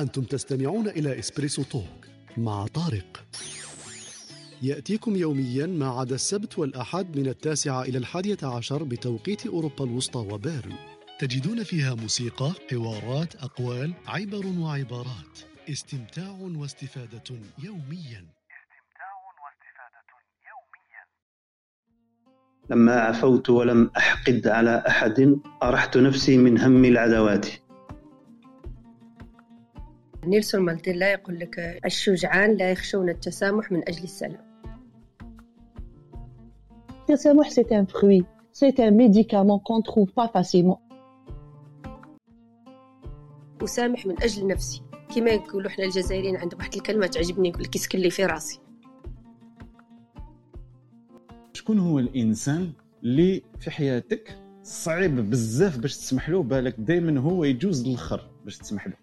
أنتم تستمعون إلى إسبريسو توك مع طارق. يأتيكم يوميا ما عدا السبت والأحد من التاسعة إلى الحادية عشر بتوقيت أوروبا الوسطى وبيرن. تجدون فيها موسيقى، حوارات، أقوال، عبر وعبارات. استمتاع واستفادة يوميا. لما عفوت ولم أحقد على أحد. أرحت نفسي من هم العداوات. نيلسون مانديلا يقول لك الشجعان لا يخشون التسامح من أجل السلام. التسامح c'est un fruit, c'est un médicament qu'on trouve pas facilement. أسامح من أجل نفسي. كما يقولوا إحنا الجزائريين عندهم واحد الكلمة تعجبني يقول لك يسكن لي في راسي. شكون هو الإنسان اللي في حياتك صعيب بزاف باش تسمح له؟ بالك دائما هو يجوز الآخر باش تسمح له.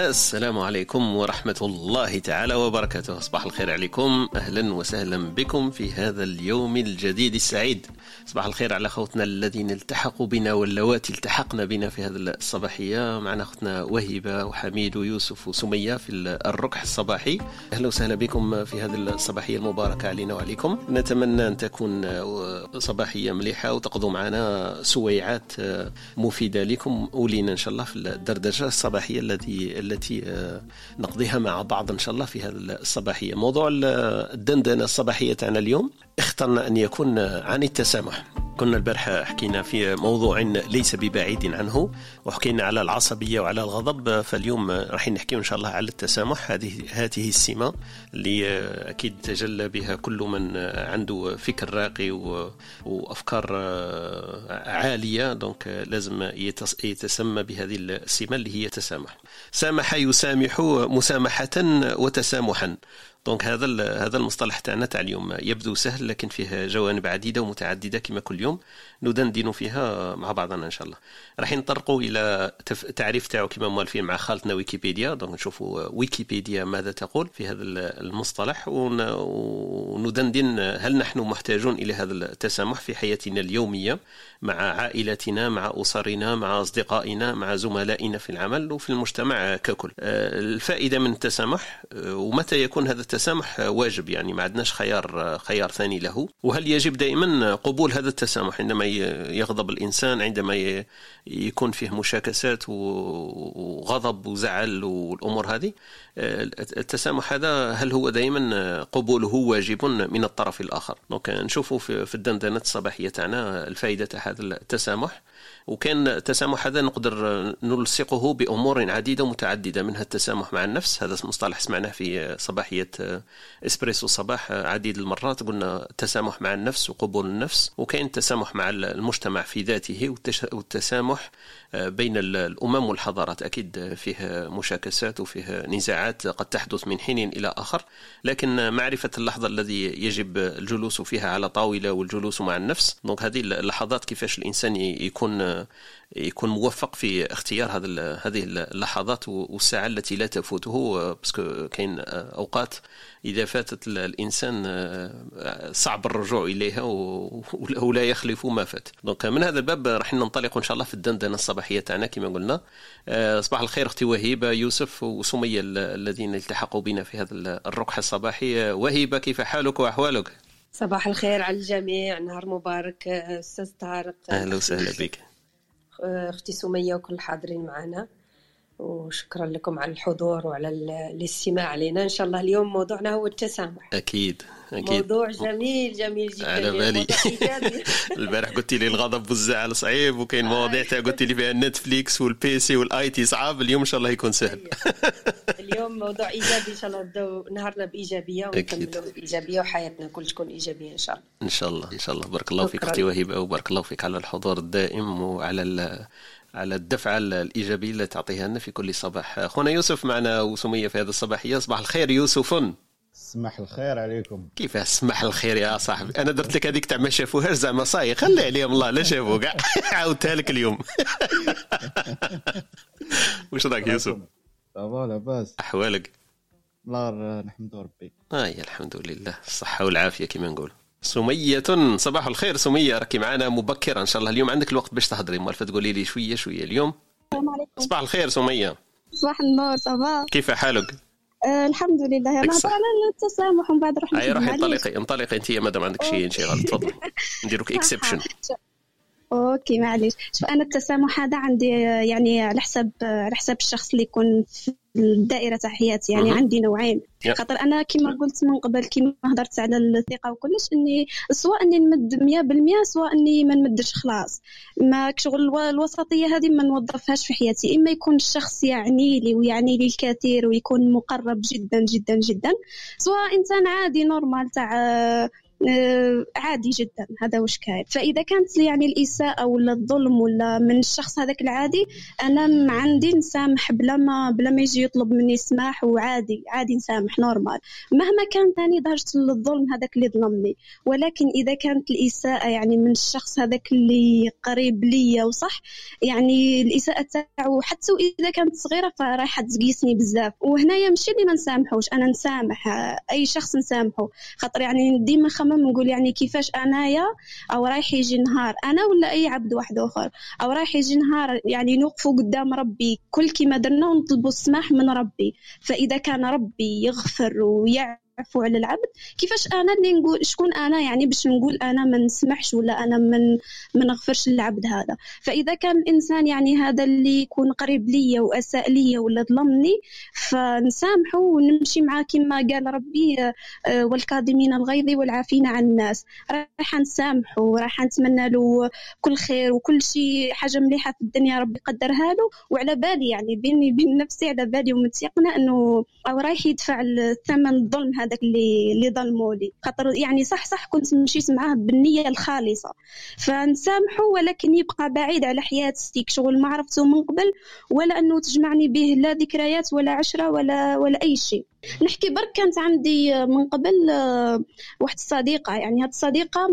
السلام عليكم ورحمة الله تعالى وبركاته. صباح الخير عليكم. أهلا وسهلا بكم في هذا اليوم الجديد السعيد. صباح الخير على خوتنا الذين التحقوا بنا واللواتي التحقنا بنا في هذه الصباحية. معنا أختنا وهبة وحميد ويوسف وسمية في الركح الصباحي. أهلا وسهلا بكم في هذه الصباحية المباركة علينا وعليكم. نتمنى أن تكون صباحية مليحة وتقضوا معنا سويعات مفيدة لكم. ولينا إن شاء الله في الدردشة الصباحية التي التي نقضيها مع بعض إن شاء الله في هذه الصباحية. موضوع الدندنة الصباحية تاعنا اليوم. اخترنا أن يكون عن التسامح. كنا البارحة حكينا في موضوع ليس ببعيد عنه وحكينا على العصبية وعلى الغضب فاليوم راح نحكي إن شاء الله على التسامح. هذه هذه السمة اللي أكيد تحلى بها كل من عنده فكر راقي وأفكار عالية. donc لازم يتسمى بهذه السمة اللي هي تسامح. سامح يسامح مسامحة وتسامحا. donc هذا هذا المصطلح تاعنا تاع اليوم يبدو سهل لكن فيه جوانب عديدة ومتعددة كما كل يوم. ندندن فيها مع بعضنا إن شاء الله. راح نطرقوا إلى تعريف تاعو كما موالفين مع خالتنا ويكيبيديا. دونك نشوفوا ويكيبيديا ماذا تقول في هذا المصطلح. وندندن هل نحن محتاجون إلى هذا التسامح في حياتنا اليومية مع عائلتنا مع أسرنا مع أصدقائنا مع زملائنا في العمل وفي المجتمع ككل. الفائدة من التسامح ومتى يكون هذا التسامح واجب؟ يعني ما عندناش خيار خيار ثاني له. وهل يجب دائما قبول هذا التسامح؟ عندما يغضب الإنسان عندما يكون فيه مشاكسات وغضب وزعل والأمور هذه. التسامح هذا هل هو دائما قبوله واجب من الطرف الآخر؟ donc نشوفوا في الدندنة الصباحية تاعنا الفائدة تاع هذا التسامح. وكان التسامح هذا نقدر نلصقه بأمور عديدة متعدده منها التسامح مع النفس هذا مصطلح سمعناه في صباحية إسبريسو الصباح عديد المرات قلنا التسامح مع النفس وقبول النفس وكاين التسامح مع المجتمع في ذاته والتسامح بين الأمم والحضارات. أكيد فيه مشاكسات وفيه نزاعات قد تحدث من حين إلى آخر لكن معرفة اللحظة الذي يجب الجلوس فيها على طاولة والجلوس مع النفس donc هذه اللحظات كيفاش الإنسان يكون يكون موفق في اختيار هذه هذه اللحظات والساعة التي لا تفوته parce que كاين أوقات إذا فاتت الإنسان صعب الرجوع إليها ولا يخلف ما فات. دونك من هذا الباب راح ننطلق إن شاء الله في الدندنة الصباحية تاعنا كما قلنا. صباح الخير أختي وهيبة يوسف وسمية الذين التحقوا بنا في هذا الركحه الصباحيه وهيبة كيف حالك وأحوالك؟ صباح الخير على الجميع. نهار مبارك أستاذ طارق. أهلا وسهلا بك. أختي سمية وكل الحاضرين معنا. وشكرا لكم على الحضور وعلى الاستماع علينا إن شاء الله اليوم موضوعنا هو التسامح. أكيد أكيد. موضوع جميل جميل جدا. على بالي. البارح قلت لي الغضب والزعل صعيب وكاين مواضيع تاع قلت لي فيها Netflix وال PC وال IT صعب اليوم إن شاء الله يكون سهل. اليوم موضوع إيجابي. إن شاء الله نبداو نهارنا بإيجابية ونكملوا بإيجابية وحياتنا كل تكون إيجابية إن شاء الله. إن شاء الله إن شاء الله. بارك الله فيك أختي وهبه وبارك الله فيك على الحضور الدائم وعلى على الدفعة الإيجابية اللي تعطيها لنا في كل صباح. أخونا يوسف معنا وسمية في هذه الصباحية صباح الخير يوسف. صباح الخير عليكم. كيف سمح الخير يا صاحبي؟ أنا درت لك هذيك تاع ما شافوهاش زعما صاي خلي عليهم الله لا شافوا كاع. عاودتها لك اليوم. واش راك يوسف؟ صافا لاباس. أحوالك؟ الله نحمد ربي. اي الحمد لله. الصحه والعافية كما نقول سمية صباح الخير سمية راكي معنا مبكرة إن شاء الله اليوم. عندك الوقت باش تهضري مالفة تقولي لي شوية شوية اليوم. السلام عليكم. صباح الخير سمية. صباح النور صباح. كيف حالك؟ آه الحمد لله. نهضر. على التسامح ومن بعد روحي. انطلقي انطلقي أنت مادام عندك شي شي غلط. تفضل. نديروك exception OK معليش. شوف أنا التسامح هذا عندي يعني على حسب آه، على حسب الشخص اللي يكون في الدائره تاع حياتي يعني. عندي نوعين. خاطر أنا كما قلت من قبل كما هضرت على الثقة وكلش إني سواء إني نمد 100% سواء إني ما نمدش خلاص. ما شغل الو- الوسطية هذه ما نوظفهاش في حياتي. إما يكون الشخص يعني لي ويعني لي الكثير ويكون مقرب جدا جدا جدا. سواء إنسان عادي normal تاع عادي جدا. هذا وش كاين فإذا كانت يعني الإساءة ولا الظلم ولا من الشخص هذاك العادي أنا عندي نسامح بلا ما بلا ما يجي يطلب مني سماح وعادي عادي نسامح normal. مهما كان ثاني درجه الظلم هذاك اللي ظلمني. ولكن إذا كانت الإساءة يعني من الشخص هذاك اللي قريب ليا وصح يعني الإساءة تاعو حتى واذا كانت صغيرة فرايحه تقيسني بزاف. وهنايا ماشي اللي ما نسامحوش. أنا نسامح آه، أي شخص نسامحه خاطر يعني ديما نخمم نقول يعني كيفاش أنايا أو رايح يجي نهار أنا ولا أي عبد واحد آخر؟ أو رايح يجي نهار يعني نوقفوا قدام ربي كل كيما درنا ونطلبوا السماح من ربي. فإذا كان ربي يغفر ويعفو على العبد. كيفاش أنا اللي نقول شكون أنا يعني باش نقول أنا ما نسمحش ولا أنا من ما نغفرش للعبد هذا. فإذا كان الإنسان يعني هذا اللي يكون قريب ليا وأساء ليا ولا ظلمني فنسامحه ونمشي معاه كما قال ربي آه، والكاظمين الغيظ والعافين عن الناس. راح نسامحه وراح نتمنى له كل خير وكل شيء حاجة مليحة في الدنيا ربي قدرها له. وعلى بالي يعني بيني وبين نفسي على بالي ومتيقنة إنه رايح يدفع الثمن الظلم هذاك اللي اللي ظلموا لي. خاطر يعني صح صح كنت مشيت معاه بالنية الخالصة. فنسامحه ولكن يبقى بعيد على حياتي شغل ما عرفته من قبل ولا أنه تجمعني به لا ذكريات ولا عشرة ولا ولا أي شيء. نحكي برك كانت عندي من قبل آه، واحد الصديقه يعني هاد الصديقة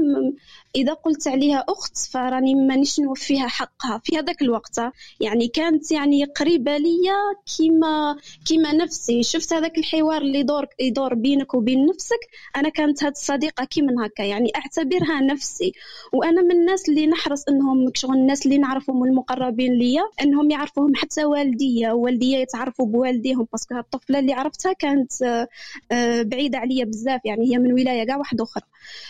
إذا قلت عليها أخت فراني مانيش نوفيها حقها في هذاك الوقت. يعني كانت يعني قريبة ليا كيما كيما نفسي. شفت هذاك الحوار اللي يدور يدور بينك وبين نفسك؟ أنا كانت هاد الصديقة كيما هكا. يعني أعتبرها نفسي. وأنا من الناس اللي نحرص إنهم شغل الناس اللي نعرفهم والمقربين ليا إنهم يعرفوهم حتى والديا. ووالديا يتعرفوا بوالديهم باسكو الطفلة اللي عرفتها كانت آه، بعيدة عليا بزاف. يعني هي من ولاية كاع واحدة أخرى.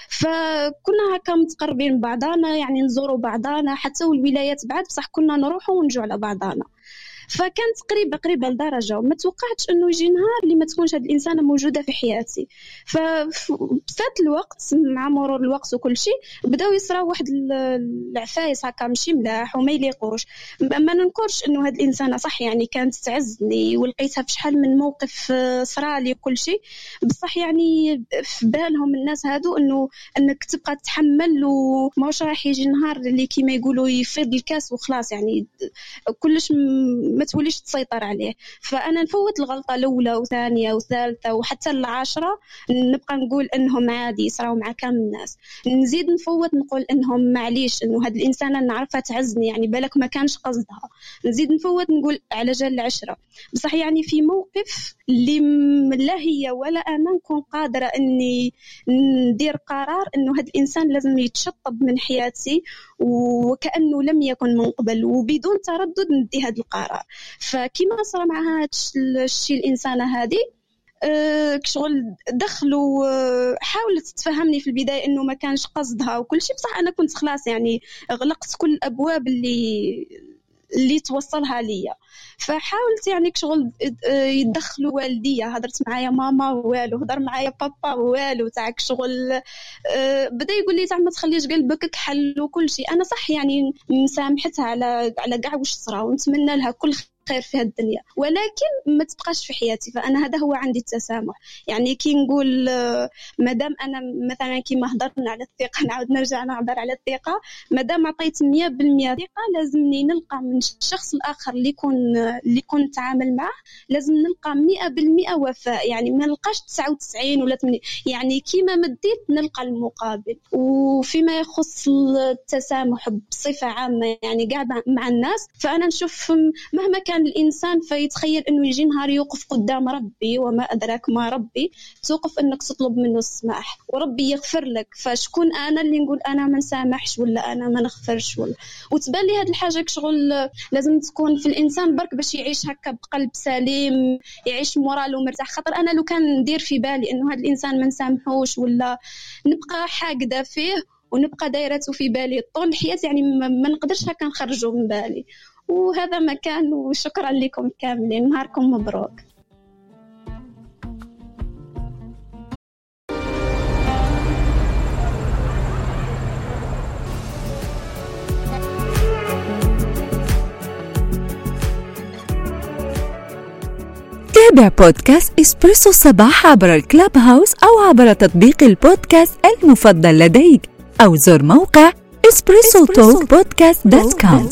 فكنا هكا متقربين بعضانا يعني نزوروا بعضانا حتى والولايات بعد بصح كنا نروحوا ونجوا على بعضانا فكانت قريبه قريبة لدرجة وما توقعتش إنه يجي نهار اللي ما تكونش هذه الإنسانة موجودة في حياتي. ففات الوقت مع مرور الوقت وكل شيء بداو يصراو واحد ال- العفايس هكا ماشي ملاح وما يليقوش. ما ننكرش إنه هذه الإنسانة صح يعني كانت تعزني ولقيتها في شحال من موقف آه، صرالي وكل شيء. بصح يعني في بالهم الناس هادو إنه إنك تبقى تتحمل وماش راح يجي نهار اللي كيما يقولوا يفيض الكاس وخلاص يعني. كلش ما توليش تسيطر عليه. فأنا نفوت الغلطة الأولى وثانية وثالثة وحتى العاشرة نبقى نقول إنهم عادي يصراو مع كامل الناس. نزيد نفوت نقول إنهم معليش إنه هاد الإنسانة نعرفها تعزني يعني بالك ما كانش قصدها. نزيد نفوت نقول على جال العشره بصح يعني في موقف اللي لا هي ولا أنا نكون قادرة إني ندير قرار إنه هذا الإنسان لازم يتشطب من حياتي وكأنه لم يكن من قبل وبدون تردد ندي هذا القرار. فكما صار مع هذا الشيء الإنسانة هذه أه، شغل دخلوا أه، حاولت تفهمني في البداية إنه ما كانش قصدها وكل شيء بصح أنا كنت خلاص يعني غلقت كل الأبواب اللي اللي توصلها ليا. فحاولت يعني شغل أه، يدخلوا والديا هضرت معايا ماما والو هضر معايا بابا والو تاعك شغل أه، بدا يقول لي زعما ما تخليش قلبك كحل وكل شيء. أنا صح يعني مسامحتها على على كاع واش صرا ونتمنى لها كل خير في هذه الدنيا ولكن ما تبقاش في حياتي فأنا هذا هو عندي التسامح. يعني كي نقول آه، مادام أنا مثلا كيما هضرنا على الثقة نعاود نرجع نهضر على الثقة مادام عطيت 100% ثقة لازمني نلقى من الشخص الآخر اللي يكون اللي كنت نتعامل معه لازم نلقى 100% وفاء. يعني ما نلقاش 99 ولا 80 يعني كيما مديت نلقى المقابل. وفيما يخص التسامح بصفة عامة يعني قاعد مع الناس فأنا نشوف مهما كان كان الإنسان فيتخيل أنه يجي نهار يوقف قدام ربي وما أدراك ما ربي توقف أنك تطلب منه السماح وربي يغفر لك. فشكون أنا اللي نقول أنا ما نسامحش ولا أنا ما نغفرش ولا؟ وتبان لي هاد الحاجة شغل لازم تكون في الإنسان برك باش يعيش هكا بقلب سليم يعيش مورالو مرتاح خاطر أنا لو كان ندير في بالي أنه هاد الإنسان ما نسامحوش ولا نبقى حاقدة فيه ونبقى دايرته في بالي طول الحياة يعني ما نقدرش هكا نخرجه من بالي. وهذا ما كان وشكرا لكم كاملين. نهاركم مبروك. تابع بودكاست إسبريسو الصباح عبر الكلاب هاوس أو عبر تطبيق البودكاست المفضل لديك أو زر موقع Espresso Talk Podcast dot com.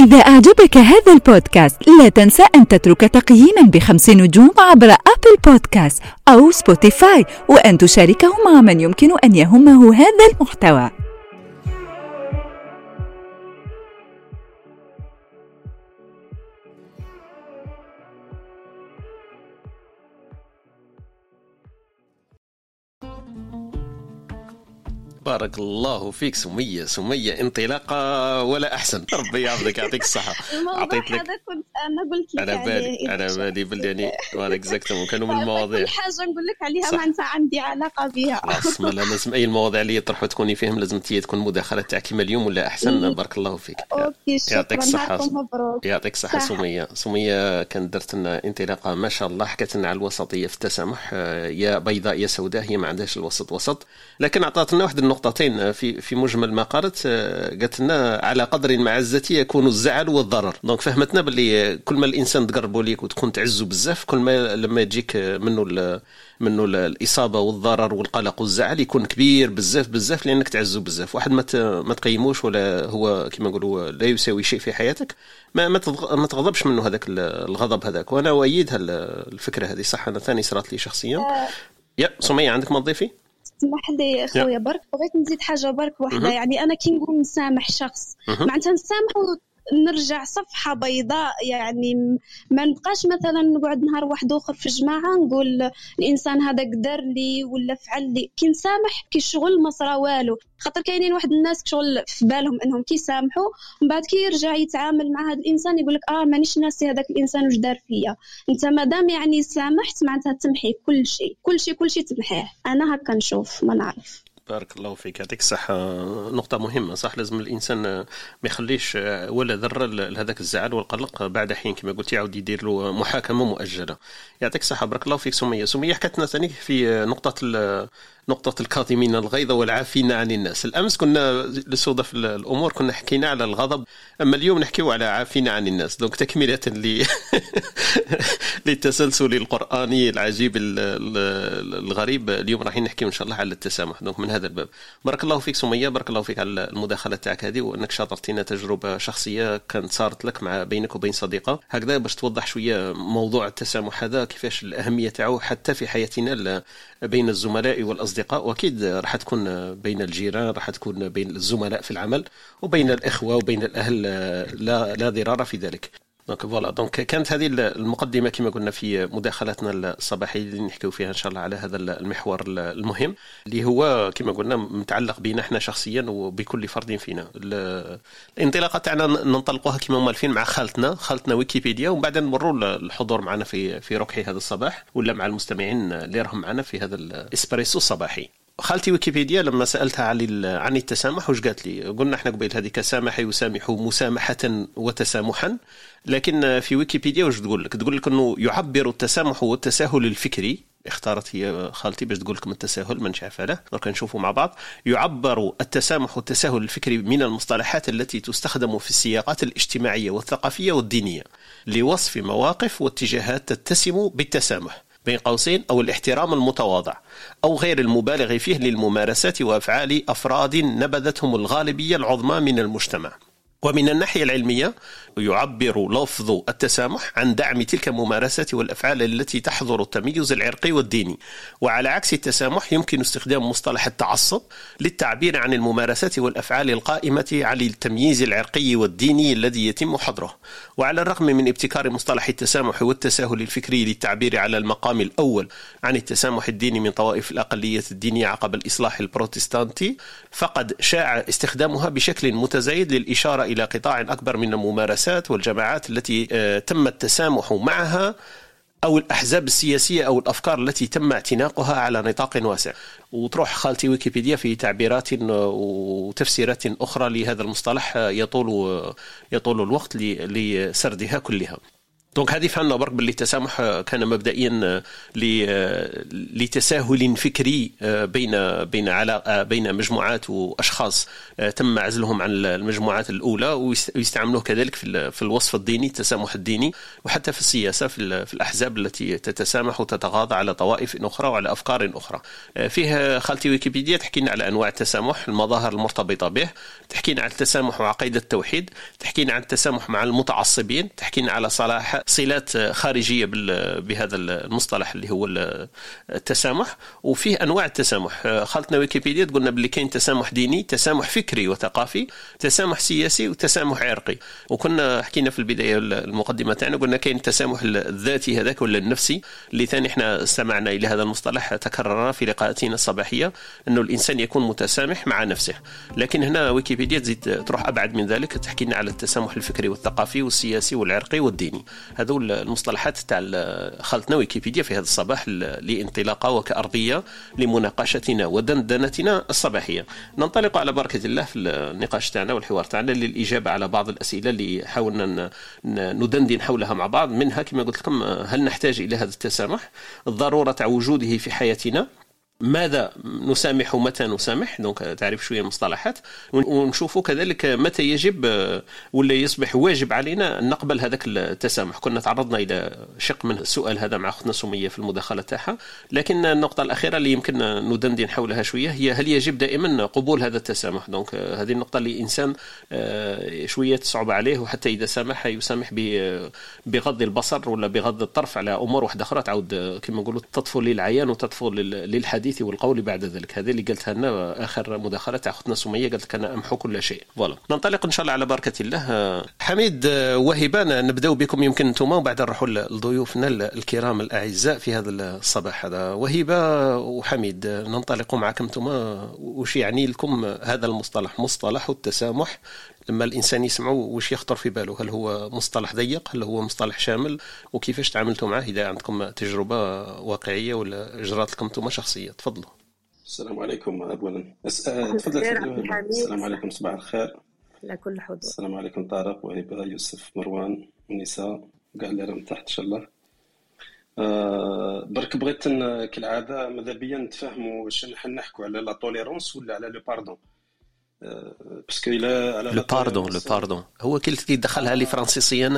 إذا أعجبك هذا البودكاست لا تنسى أن تترك تقييما بخمس نجوم عبر Apple Podcast أو Spotify وأن تشاركه مع من يمكن أن يهمه هذا المحتوى. بارك الله فيك. سمية سمية انطلاقة ولا أحسن. ربي يعافيك يعطيك الصحة. الموضوع أعطيت لك هذا كنت أنا قلت لك على بالي على بالي بل يعني وأنا exactement كانوا من المواضيع. كل حاجة نقول لك عليها انت عندي علاقة بها. خلاص ما لا لازم أي المواضيع اللي يطرحوا تكوني فيهم لازم تكون مداخلة تاع كيما اليوم ولا أحسن. بارك الله فيك. OK شكرا. يعطيك مبروك. يعطيك الصحة صح. سمية. سمية كانت درت لنا انطلاقة ما شاء الله. حكت لنا على الوسطية في التسامح. آه، يا بيضاء يا سوداء هي ما عندهاش الوسط وسط. لكن أعطت لنا واحد النقطتين آه، في في مجمل ما قالت آه، قالت لنا على قدر المعزة يكون الزعل والضرر. دونك فهمتنا باللي كل ما الإنسان تقربوا ليك وتكون تعزه بزاف كل ما لما يجيك آه، منه منه ال- الإصابة والضرر والقلق والزعل يكون كبير بزاف بزاف لأنك تعزه بزاف. واحد ما ما تقيموش ولا هو كما نقولوا لا يساوي شيء في حياتك ما ما تغضبش منه هذاك ال- الغضب هذاك. وأنا اؤيد الفكرة هذه. صح أنا ثاني صارت لي شخصيا. يا سمية عندك ما تضيفي؟ اسمح لي خويا برك بغيت نزيد حاجة برك واحدة. يعني أنا كي نقول نسامح شخص. معناتها نسامحه نرجع صفحة بيضاء يعني ما نبقاش مثلا نقعد نهار واحد اخر في جماعة نقول الإنسان هذا قدر لي ولا فعل لي. كي نسامح كي شغل ما صرا والو. خاطر كاينين واحد الناس شغل في بالهم إنهم كي يسامحوا ومن بعد كي يرجع يتعامل مع هذا الإنسان يقول لك آه مانيش ناسي هذاك الإنسان واش دار فيا. أنت مادام يعني سامحت معناتها تمحي كل شيء كل شيء كل شيء تمحيه. أنا هكا نشوف ما نعرف. بارك الله فيك. يعطيك الصحة. نقطة مهمة صح؟ لازم الإنسان ما يخليش ولا ذرة لهذاك الزعل والقلق بعد حين كما قلت يعاود يدير له محاكمة مؤجلة. يعطيك الصحة. بارك الله فيك سمية. سمية حكت لنا ثاني في نقطة نقطة الكاظمين الغيظ والعافين عن الناس. الأمس كنا لصدف الأمور كنا حكينا على الغضب أما اليوم نحكيو على عافين عن الناس. donc تكملة ل للتسلسل القرآني العجيب ال- ال- الغريب. اليوم راح نحكي إن شاء الله على التسامح. donc من هذا الباب. بارك الله فيك سمية بارك الله فيك على المداخلة تاعك هذه وأنك شاطرتينا تجربة شخصية كانت صارت لك مع بينك وبين صديقة. هكذا باش توضح شوية موضوع التسامح هذا كيفاش الأهمية تاعو حتى في حياتنا بين الزملاء والأصدقاء. وأكيد راح تكون بين الجيران راح تكون بين الزملاء في العمل وبين الإخوة وبين الأهل لا لا ضرار في ذلك. donc voilà. donc كانت هذه المقدمة كما قلنا في مداخلتنا الصباحية اللي نحكيو فيها إن شاء الله على هذا المحور المهم اللي هو كما قلنا متعلق بنا إحنا شخصيا وبكل فرد فينا. ال- الانطلاقة تاعنا ننطلقوها كما مالفين مع خالتنا خالتنا ويكيبيديا ومن بعد نمروا الحضور معنا في في ركحي هذا الصباح ولا مع المستمعين اللي راهم معنا في هذا الاسبريسو الصباحي. خالتي ويكيبيديا لما سألتها عن عن التسامح وش قالت لي؟ قلنا إحنا قبيل هذيك سامح يسامح مسامحة وتسامحا. لكن في ويكيبيديا وش تقول لك؟ تقول لك إنه يعبر التسامح والتساهل الفكري اختارت هي خالتي باش تقول لكم التساهل ما نعرف له درك نشوفوا مع بعض. يعبر التسامح والتساهل الفكري من المصطلحات التي تستخدم في السياقات الاجتماعية والثقافية والدينية لوصف مواقف واتجاهات تتسم بالتسامح بين قوسين أو الاحترام المتواضع أو غير المبالغ فيه للممارسات وأفعال أفراد نبذتهم الغالبية العظمى من المجتمع. ومن الناحية العلمية يعبر لفظ التسامح عن دعم تلك الممارسات والأفعال التي تحظر التميز العرقي والديني. وعلى عكس التسامح يمكن استخدام مصطلح التعصب للتعبير عن الممارسات والأفعال القائمة على التمييز العرقي والديني الذي يتم حظره. وعلى الرغم من ابتكار مصطلح التسامح والتساهل الفكري للتعبير على المقام الأول عن التسامح الديني من طوائف الأقلية الدينية عقب الإصلاح البروتستانتي فقد شاع استخدامها بشكل متزايد للإشارة إلى قطاع أكبر من الممارسات والجماعات التي آه، تم التسامح معها أو الأحزاب السياسية أو الأفكار التي تم اعتناقها على نطاق واسع. وتروح خالتي ويكيبيديا في تعبيرات وتفسيرات أخرى لهذا المصطلح آه، يطول يطول الوقت لسردها كلها. دونك هذه فهمنا برك باللي التسامح آه، كان مبدئيا آه، آه، لتساهل فكري بين بين على بين مجموعات وأشخاص. تم عزلهم عن المجموعات الأولى ويستعملوه كذلك في في الوصف الديني التسامح الديني وحتى في السياسة في, في الأحزاب التي تتسامح وتتغاضى على طوائف أخرى وعلى أفكار أخرى. فيه خالتي ويكيبيديا تحكينا على أنواع التسامح المظاهر المرتبطة به تحكينا على التسامح وعقيدة التوحيد تحكينا عن التسامح مع المتعصبين تحكينا على صلاح صلات خارجية بهذا المصطلح اللي هو التسامح وفيه أنواع التسامح. خالتنا ويكيبيديا تقولنا باللي كاين تسامح ديني تسامح فكري وثقافي تسامح سياسي وتسامح عرقي. وكنا حكينا في البداية المقدمة تاعنا قلنا كاين التسامح الذاتي هذاك ولا النفسي اللي ثاني إحنا استمعنا إلى هذا المصطلح تكرر في لقاءاتنا الصباحية إنه الإنسان يكون متسامح مع نفسه. لكن هنا ويكيبيديا تزيد تروح أبعد من ذلك تحكي لنا على التسامح الفكري والثقافي والسياسي والعرقي والديني. هذو المصطلحات تاع خالتنا ويكيبيديا في هذا الصباح لانطلاقة وكأرضية لمناقشتنا ودندنتنا الصباحية. ننطلق على بركة الله في النقاش تاعنا والحوار تاعنا للإجابة على بعض الأسئلة اللي حاولنا ندندن حولها مع بعض. منها كما قلت لكم هل نحتاج إلى هذا التسامح؟ ضروره وجوده في حياتنا؟ ماذا نسامح ومتى نسامح؟ donc تعرف شوية المصطلحات. ونشوفوا كذلك متى يجب ولا يصبح واجب علينا أن نقبل هذاك التسامح. كنا تعرضنا إلى شق من السؤال هذا مع أختنا سمية في المداخلة تاعها. لكن النقطة الأخيرة اللي يمكن ندندن حولها شوية هي هل يجب دائما قبول هذا التسامح؟ donc هذه النقطة اللي الانسان آه، شوية تصعب عليه وحتى إذا سامح يسامح بغض البصر ولا بغض الطرف على أمور واحدة أخرى. تعود كما نقولوا تطفو للعيان وتطفو للحديث. الحديث والقول بعد ذلك. هذه اللي قلتها لنا آخر مداخلة تاع أختنا سمية قالت لك أنا أمحو كل شيء. voilà. ننطلق إن شاء الله على بركه الله. حميد وهبان نبداو بكم يمكن أنتم وبعد نروحوا لضيوفنا الكرام الأعزاء في هذا الصباح هذا. وهبة وحميد ننطلق معكم أنتم وش يعني لكم هذا المصطلح؟ مصطلح التسامح. لما الإنسان يسمعه وش يخطر في باله هل هو مصطلح ضيق هل هو مصطلح شامل وكيفاش تعاملتوا معه إذا عندكم تجربة واقعية ولا اجرات لكم أنتم شخصية. تفضلوا. السلام عليكم اولا. تفضل السلام عليكم صباح الخير. على كل حضور. السلام عليكم طارق وهبة يوسف مروان ونساء كاع اللي راهم تحت إن شاء الله. أه برك بغيت كالعادة ماذا بيا نتفاهموا واش نحكوا على la tolérance ولا على le pardon parce que الا le pardon le pardon هو كي دخلها لي فرنسيسيا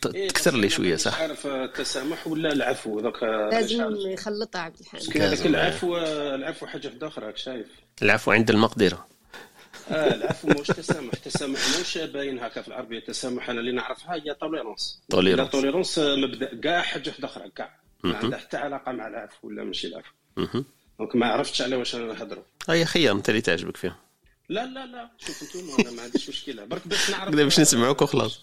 تكثر لي شوية صح؟ عارف التسامح ولا العفو دوك لازم يخلطها عبد الحميد هذاك العفو العفو حاجة أخرى راك شايف. العفو عند المقدرة. آه العفو مش تسامح. التسامح مش باين هكا في العربية التسامح أنا اللي نعرفها هي tolérance tolérance tolérance مبدأ كاع حاجة أخرى كاع. ما عندها حتى علاقة مع العفو ولا ماشي العفو. donc ما عرفتش على واش نهضروا. اي خير انت اللي تعجبك فيهم لا لا لا. شوف أنتم أنا ما عنديش مشكلة. برك باش نعرف باش نسمعوك وخلاص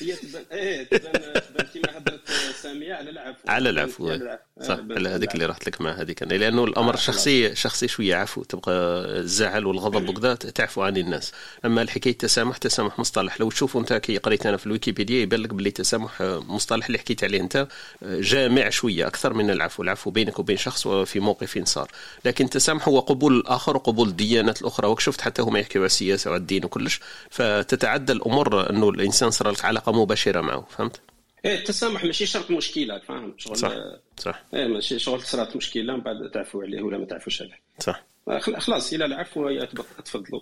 هي تبان إيه تبان تبان كيما هضرت سامية على العفو. على العفو صح على هذيك اللي رحت لك مع هذيك. لأنه الأمر آه شخصي شخصي شوية عفو تبقى الزعل والغضب وكذا تعفو عن الناس. أما الحكاية التسامح تسامح مصطلح. لو تشوفوا أنت كي قريت أنا في الويكيبيديا يبان لك باللي التسامح مصطلح اللي حكيت عليه أنت جامع شوية أكثر من العفو. العفو بينك وبين شخص وفي موقف صار. لكن التسامح هو قبول الآخر وقبول الديانات الأخرى. وشفت حتى هما يحكيوا على السياسة وعلى الدين وكلش. فتتعدى الأمور إنه الإنسان صار لك علاقه مباشرة معه فهمت؟ إيه التسامح ماشي شرط مشكلة فاهم شغل صح صح. إيه ماشي شغل صارت مشكلة من بعد تعفو عليه ولا ما تعفوش عليه. صح. خلاص إلى العفو تفضلوا.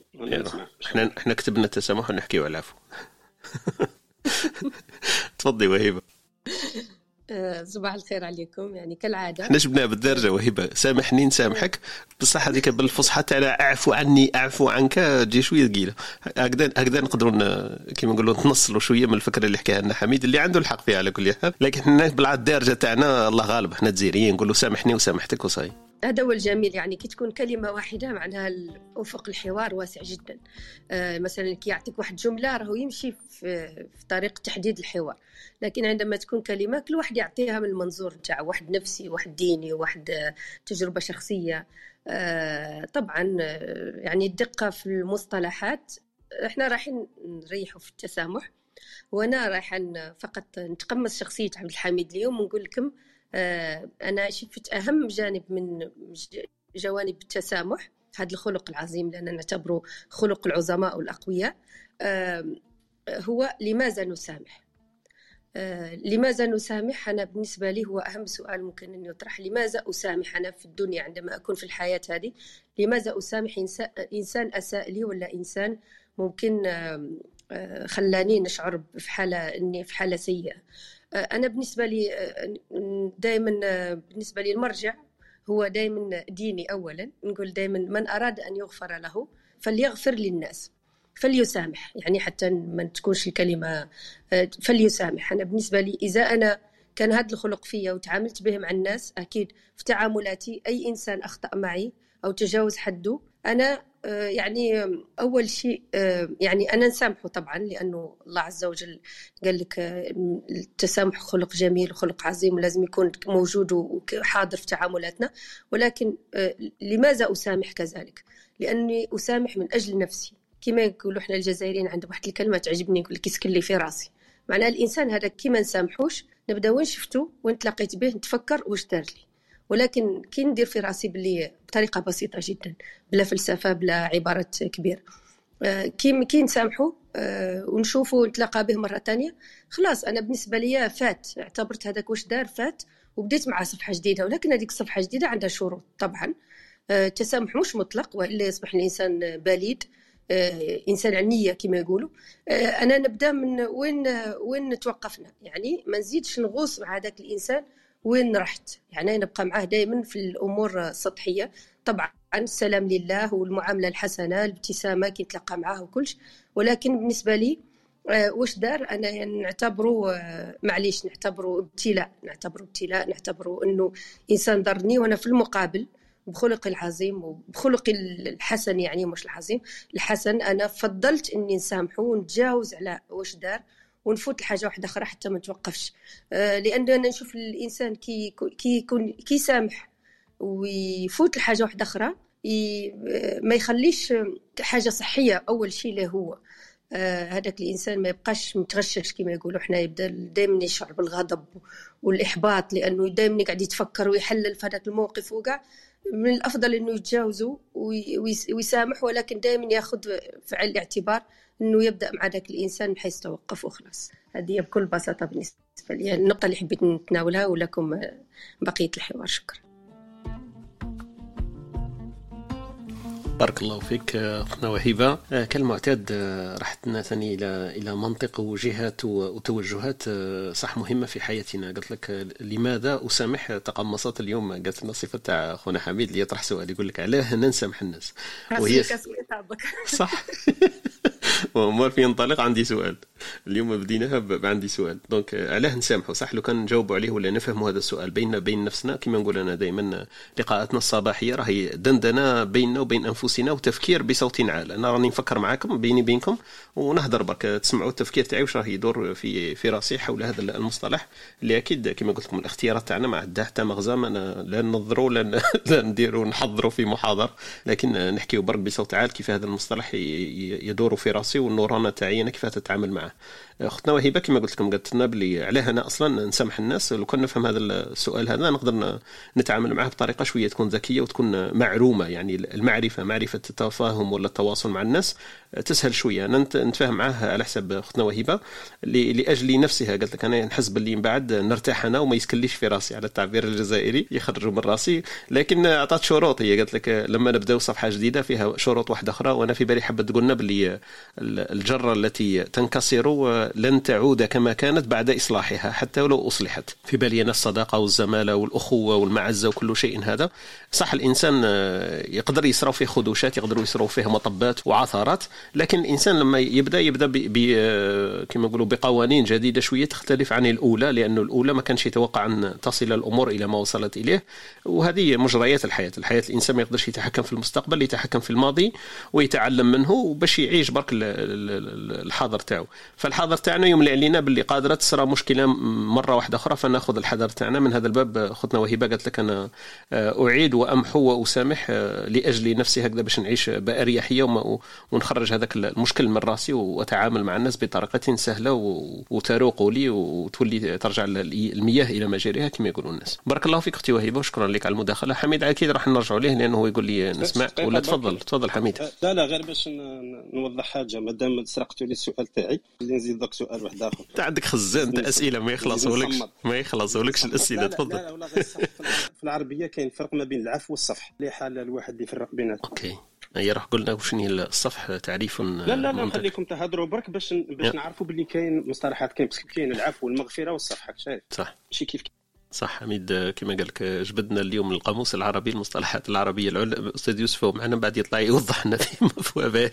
إحنا إحنا كتبنا التسامح ونحكيو على العفو. تفضلي وهيبة. آه، صباح الخير عليكم. يعني كالعادة. إحنا جبناها بالدرجة وهبه سامحني نسامحك. بصح هذيك بالفصحى تاع أعفو عني أعفو عنك تجي شوية ثقيلة. هكذا هكذا نقدروا كيما نقولوا نتنصلوا شوية من الفكرة اللي حكاها لنا حميد اللي عنده الحق فيها على كل حال. لكن إحنا بالدارجه تاعنا الله غالب إحنا تزيريين نقولوا سامحني وسامحتك وصاي. هذا هو الجميل يعني كي تكون كلمة واحدة معناها أفق الحوار واسع جدا. آه مثلا كي يعطيك واحد جملة راهو يمشي في, طريق تحديد الحوار. لكن عندما تكون كلمة كل واحد يعطيها من المنظور نتاعو واحد نفسي واحد ديني واحد تجربة شخصية. آه طبعا آه، يعني الدقة في المصطلحات إحنا رايحين نريحوا في التسامح. وأنا رايحه فقط نتقمص شخصية عبد الحميد اليوم ونقول لكم آه، أنا شفت أهم جانب من جوانب التسامح هذا الخلق العظيم لأننا نعتبره خلق العظماء والأقوياء هو لماذا نسامح؟ آه، لماذا نسامح؟ أنا بالنسبة لي هو أهم سؤال ممكن أن يطرح لماذا أسامح أنا في الدنيا عندما أكون في الحياة هذه؟ لماذا أسامح إنسان أساء لي ولا إنسان ممكن آه، خلاني نشعر في حالة أني في حالة سيئة؟ أنا بالنسبة لي دائما بالنسبة لي المرجع هو دائما ديني اولا. نقول دائما من أراد أن يغفر له فليغفر للناس فليسامح. يعني حتى ما تكونش الكلمة فليسامح. أنا بالنسبة لي إذا أنا كان هذا الخلق فيا وتعاملت به مع الناس أكيد في تعاملاتي أي إنسان أخطأ معي أو تجاوز حده أنا يعني أول شيء آه، يعني أنا نسامحه طبعا لأنه الله عز وجل قال لك آه، التسامح خلق جميل وخلق عظيم ولازم يكون موجود وحاضر في تعاملاتنا. ولكن لماذا أسامح كذلك؟ لأني أسامح من أجل نفسي. كما يقولوا إحنا الجزائريين عندهم واحد الكلمة تعجبني يقول لك يسكن لي في راسي. معناها الإنسان هذا كيما نسامحوش نبدأ وين شفتو؟ وين تلاقيت به؟ نتفكر واش دار لي. ولكن كي ندير في راسي بلي بطريقة بسيطة جدا بلا فلسفة بلا عبارات كبيره آه، كي كي نسامحوا آه، ونشوفوا نتلاقى به مرة تانية خلاص أنا بالنسبة لي فات اعتبرت هذاك واش دار فات وبديت مع صفحة جديدة ولكن هذيك الصفحة الجديده عندها شروط طبعا. التسامح آه، مش مطلق وإلا يصبح الإنسان بليد إنسان نية كما يقولوا. أنا نبدأ من وين وين توقفنا؟ يعني ما نزيدش نغوص مع هذاك الإنسان وين رحت؟ يعني نبقى معاه دائما في الأمور السطحية. طبعا السلام لله والمعاملة الحسنة الابتسامة كي نتلاقى معاه وكلش. ولكن بالنسبة لي آه، واش دار؟ أنا يعني نعتبره آه، معليش نعتبره ابتلاء نعتبره ابتلاء نعتبره إنه إنسان ضرني. وأنا في المقابل بخلقي العظيم وبخلقي الحسن يعني مش العظيم الحسن أنا فضلت إني نسامحه ونتجاوز على واش دار. ونفوت لحاجة واحدة أخرى حتى ما نتوقفش آه، لأن أنا نشوف الإنسان كي كي يكون كي سامح ويفوت لحاجة واحدة أخرى ما يخليش حاجة صحية أول شيء له هو. آه، هذاك الإنسان ما يبقاش متغشش كما يقولوا. إحنا يبدأ دائما يشعر بالغضب والإحباط لأنه دائما قاعد يتفكر ويحلل في هذاك الموقف وكاع من الأفضل إنه يتجاوزوا ويسامح ولكن دائما ياخذ في الاعتبار. إنه يبدأ مع ذاك الإنسان من حيث توقف وخلاص هذه بكل بساطة بالنسبة لي. النقطة اللي حبيت نتناولها ولكم بقية الحوار. شكرا. بارك الله فيك أختنا وهبه آه، كالمعتاد آه، راح ثاني إلى إلى منطق وجهات وتوجهات آه، صح مهمة في حياتنا. قلت لك لماذا أسامح تقمصت اليوم؟ قالت لنا صفة تاع خونا حميد اللي يطرح سؤال يقول لك علاه نسامح الناس. وهي صح. ومر في ينطلق عندي سؤال. اليوم بديناها عندي سؤال. دونك علاه نسامحوا صح لو كان نجاوبوا عليه ولا نفهموا هذا السؤال بيننا بين نفسنا كما نقول أنا دائما لقاءاتنا الصباحية راهي دندنة بيننا وبين أنفسنا. وتفكير بصوت عال أنا راني نفكر معاكم بيني بينكم ونهضر برك. تسمعوا التفكير تاعي واش راه يدور في في راسي حول هذا المصطلح اللي أكيد كما قلت لكم الاختيارات تاعنا ما عندها حتى مغزى ما لا ننظروا لا نديروا نحضروا في محاضر. لكن نحكيو برك بصوت عال كيف هذا المصطلح يدور في راسي والنورانه تاعي أنا كيف تتعامل معه. أختنا وهبة كما قلت لكم قالت لنا بلي علاه أنا أصلا نسامح الناس. لو كان نفهم هذا السؤال هذا نقدر نتعامل معه بطريقة شوية تكون ذكية وتكون معرومه يعني المعرفة معرفة التفاهم ولا التواصل مع الناس تسهل شوية. أنا نتفاهم معاه على حساب أختنا وهبة لأجل نفسها. قالت لك أنا نحس باللي من بعد نرتاح أنا وما يسكليش في راسي على التعبير الجزائري يخرجوا من راسي. لكن اعطت شروط. هي قالت لك لما نبداو صفحة جديدة فيها شروط واحدة أخرى. وأنا في بالي حابه تقولنا باللي الجرة التي تنكسر لن تعود كما كانت بعد إصلاحها حتى ولو أصلحت. في بالي أنا الصداقة والزمالة والأخوة والمعزة وكل شيء هذا. صح الإنسان يقدر يصرف فيه خدوشات يقدروا يصروا فيه مطبات وعثرات لكن الإنسان لما يبدأ يبدأ كما نقولوا بقوانين جديدة شوية تختلف عن الأولى لأنه الأولى ما كانش يتوقع أن تصل الأمور إلى ما وصلت إليه وهذه مجريات الحياة. الحياة الإنسان ما يقدرش يتحكم في المستقبل يتحكم في الماضي ويتعلم منه باش يعيش برك الحاضر تاعو. فالحاضر تاعنا يملي علينا باللي قادرة تصرى مشكلة مرة واحدة أخرى فنأخذ الحذر تاعنا. من هذا الباب خطنا وهبه قالت لك أنا آه، أعيد وأمحو وأسامح آه، لأجل نفسي هكذا باش نعيش باريحيه ونخرج هذاك المشكل من راسي واتعامل مع الناس بطريقه سهله وتروق لي وتولي ترجع المياه إلى مجاريها كما يقولوا الناس بارك الله فيك أختي وهبه وشكرا لك على المداخله حميد أكيد راح نرجعوا ليه لأنه يقول لي نسمع ولا تفضل تفضل حميد لا لا غير باش نوضح حاجة مادام سرقتوا لي السؤال تاعي اللي نزيد لك سؤال واحد اخر انت عندك خزان تاع اسئله ما يخلصولكش ما يخلصولكش الاسئله تفضل لا لا, في العربيه كاين فرق ما بين العفو والصفح اللي حال الواحد يفرق بيناتهم OK هي راح قلنا وشنو هي الصفح تعريف لا لا لا خليكم تهضروا برك باش باش نعرفوا باللي كاين مصطلحات كاين كاين العفو والمغفرة والصفح شايف صح. ماشي كيف صح حميد كما قال لك جبدنا اليوم القاموس العربي المصطلحات العربية العليا أستاذ يوسف معنا بعد يطلع يوضح لنا في مفهوم.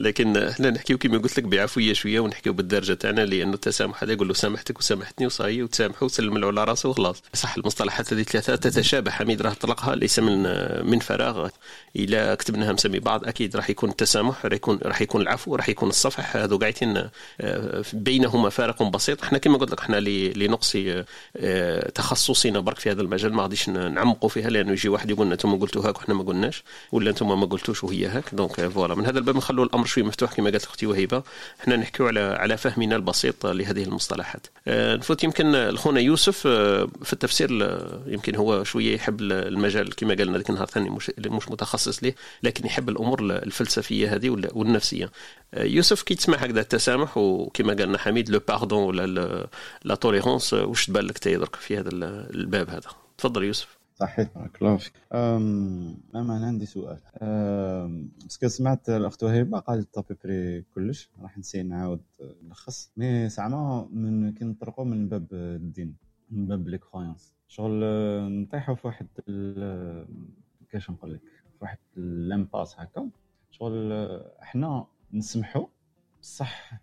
لكن إحنا نحكيو كما قلت لك بعفوية شوية ونحكيو بالدرجة تاعنا لأنه التسامح هذا يقول له سامحتك وسامحتني وصاي وتسامحوا وسلم على راسه وخلاص. صح المصطلحات هذه ثلاثة تتشابه حميد راه طلقها ليس من من فراغ. إلى كتبناها مسمي بعض أكيد راح يكون التسامح راح يكون راح يكون العفو راح يكون الصفح. هذو قاعدين آه، بينهما فارق بسيط. إحنا كما قلت لك إحنا لنقص آه، تخصصنا برك في هذا المجال. ما غاديش نعمقوا فيها لأنه يجي واحد يقول أنتم قلتوا هاك وحنا ما قلناش ولا أنتم ما قلتوش وهي هاك. donc voilà من هذا الباب نخلوا الأمر شوي مفتوح كما قالت أختي وهيبة. إحنا نحكيو على على فهمنا البسيط لهذه المصطلحات. آه، نفوت يمكن الخونا يوسف آه، في التفسير يمكن هو شوية يحب المجال كما قالنا ذاك النهار ثاني مش مش متخصص ليه لكن يحب الأمور الفلسفية هذه والنفسية. آه، يوسف كي تسمع هكذا التسامح وكما قالنا حميد le pardon ولا la tolérance واش تبان لك درك في هذا الباب هذا؟ تفضل يوسف. صحيح. بارك الله فيك أنا أنا عندي سؤال. parce que سمعت الأخت وهبه قالت à peu près كلش راح ن essay ي نعاود نلخص. mais زعما من كي نطرقوا من باب الدين من باب les croyances شغل نطيحوا في واحد كيفاش نقول لك؟ في واحد l'impasse هكا. شغل إحنا نسمحوا بصح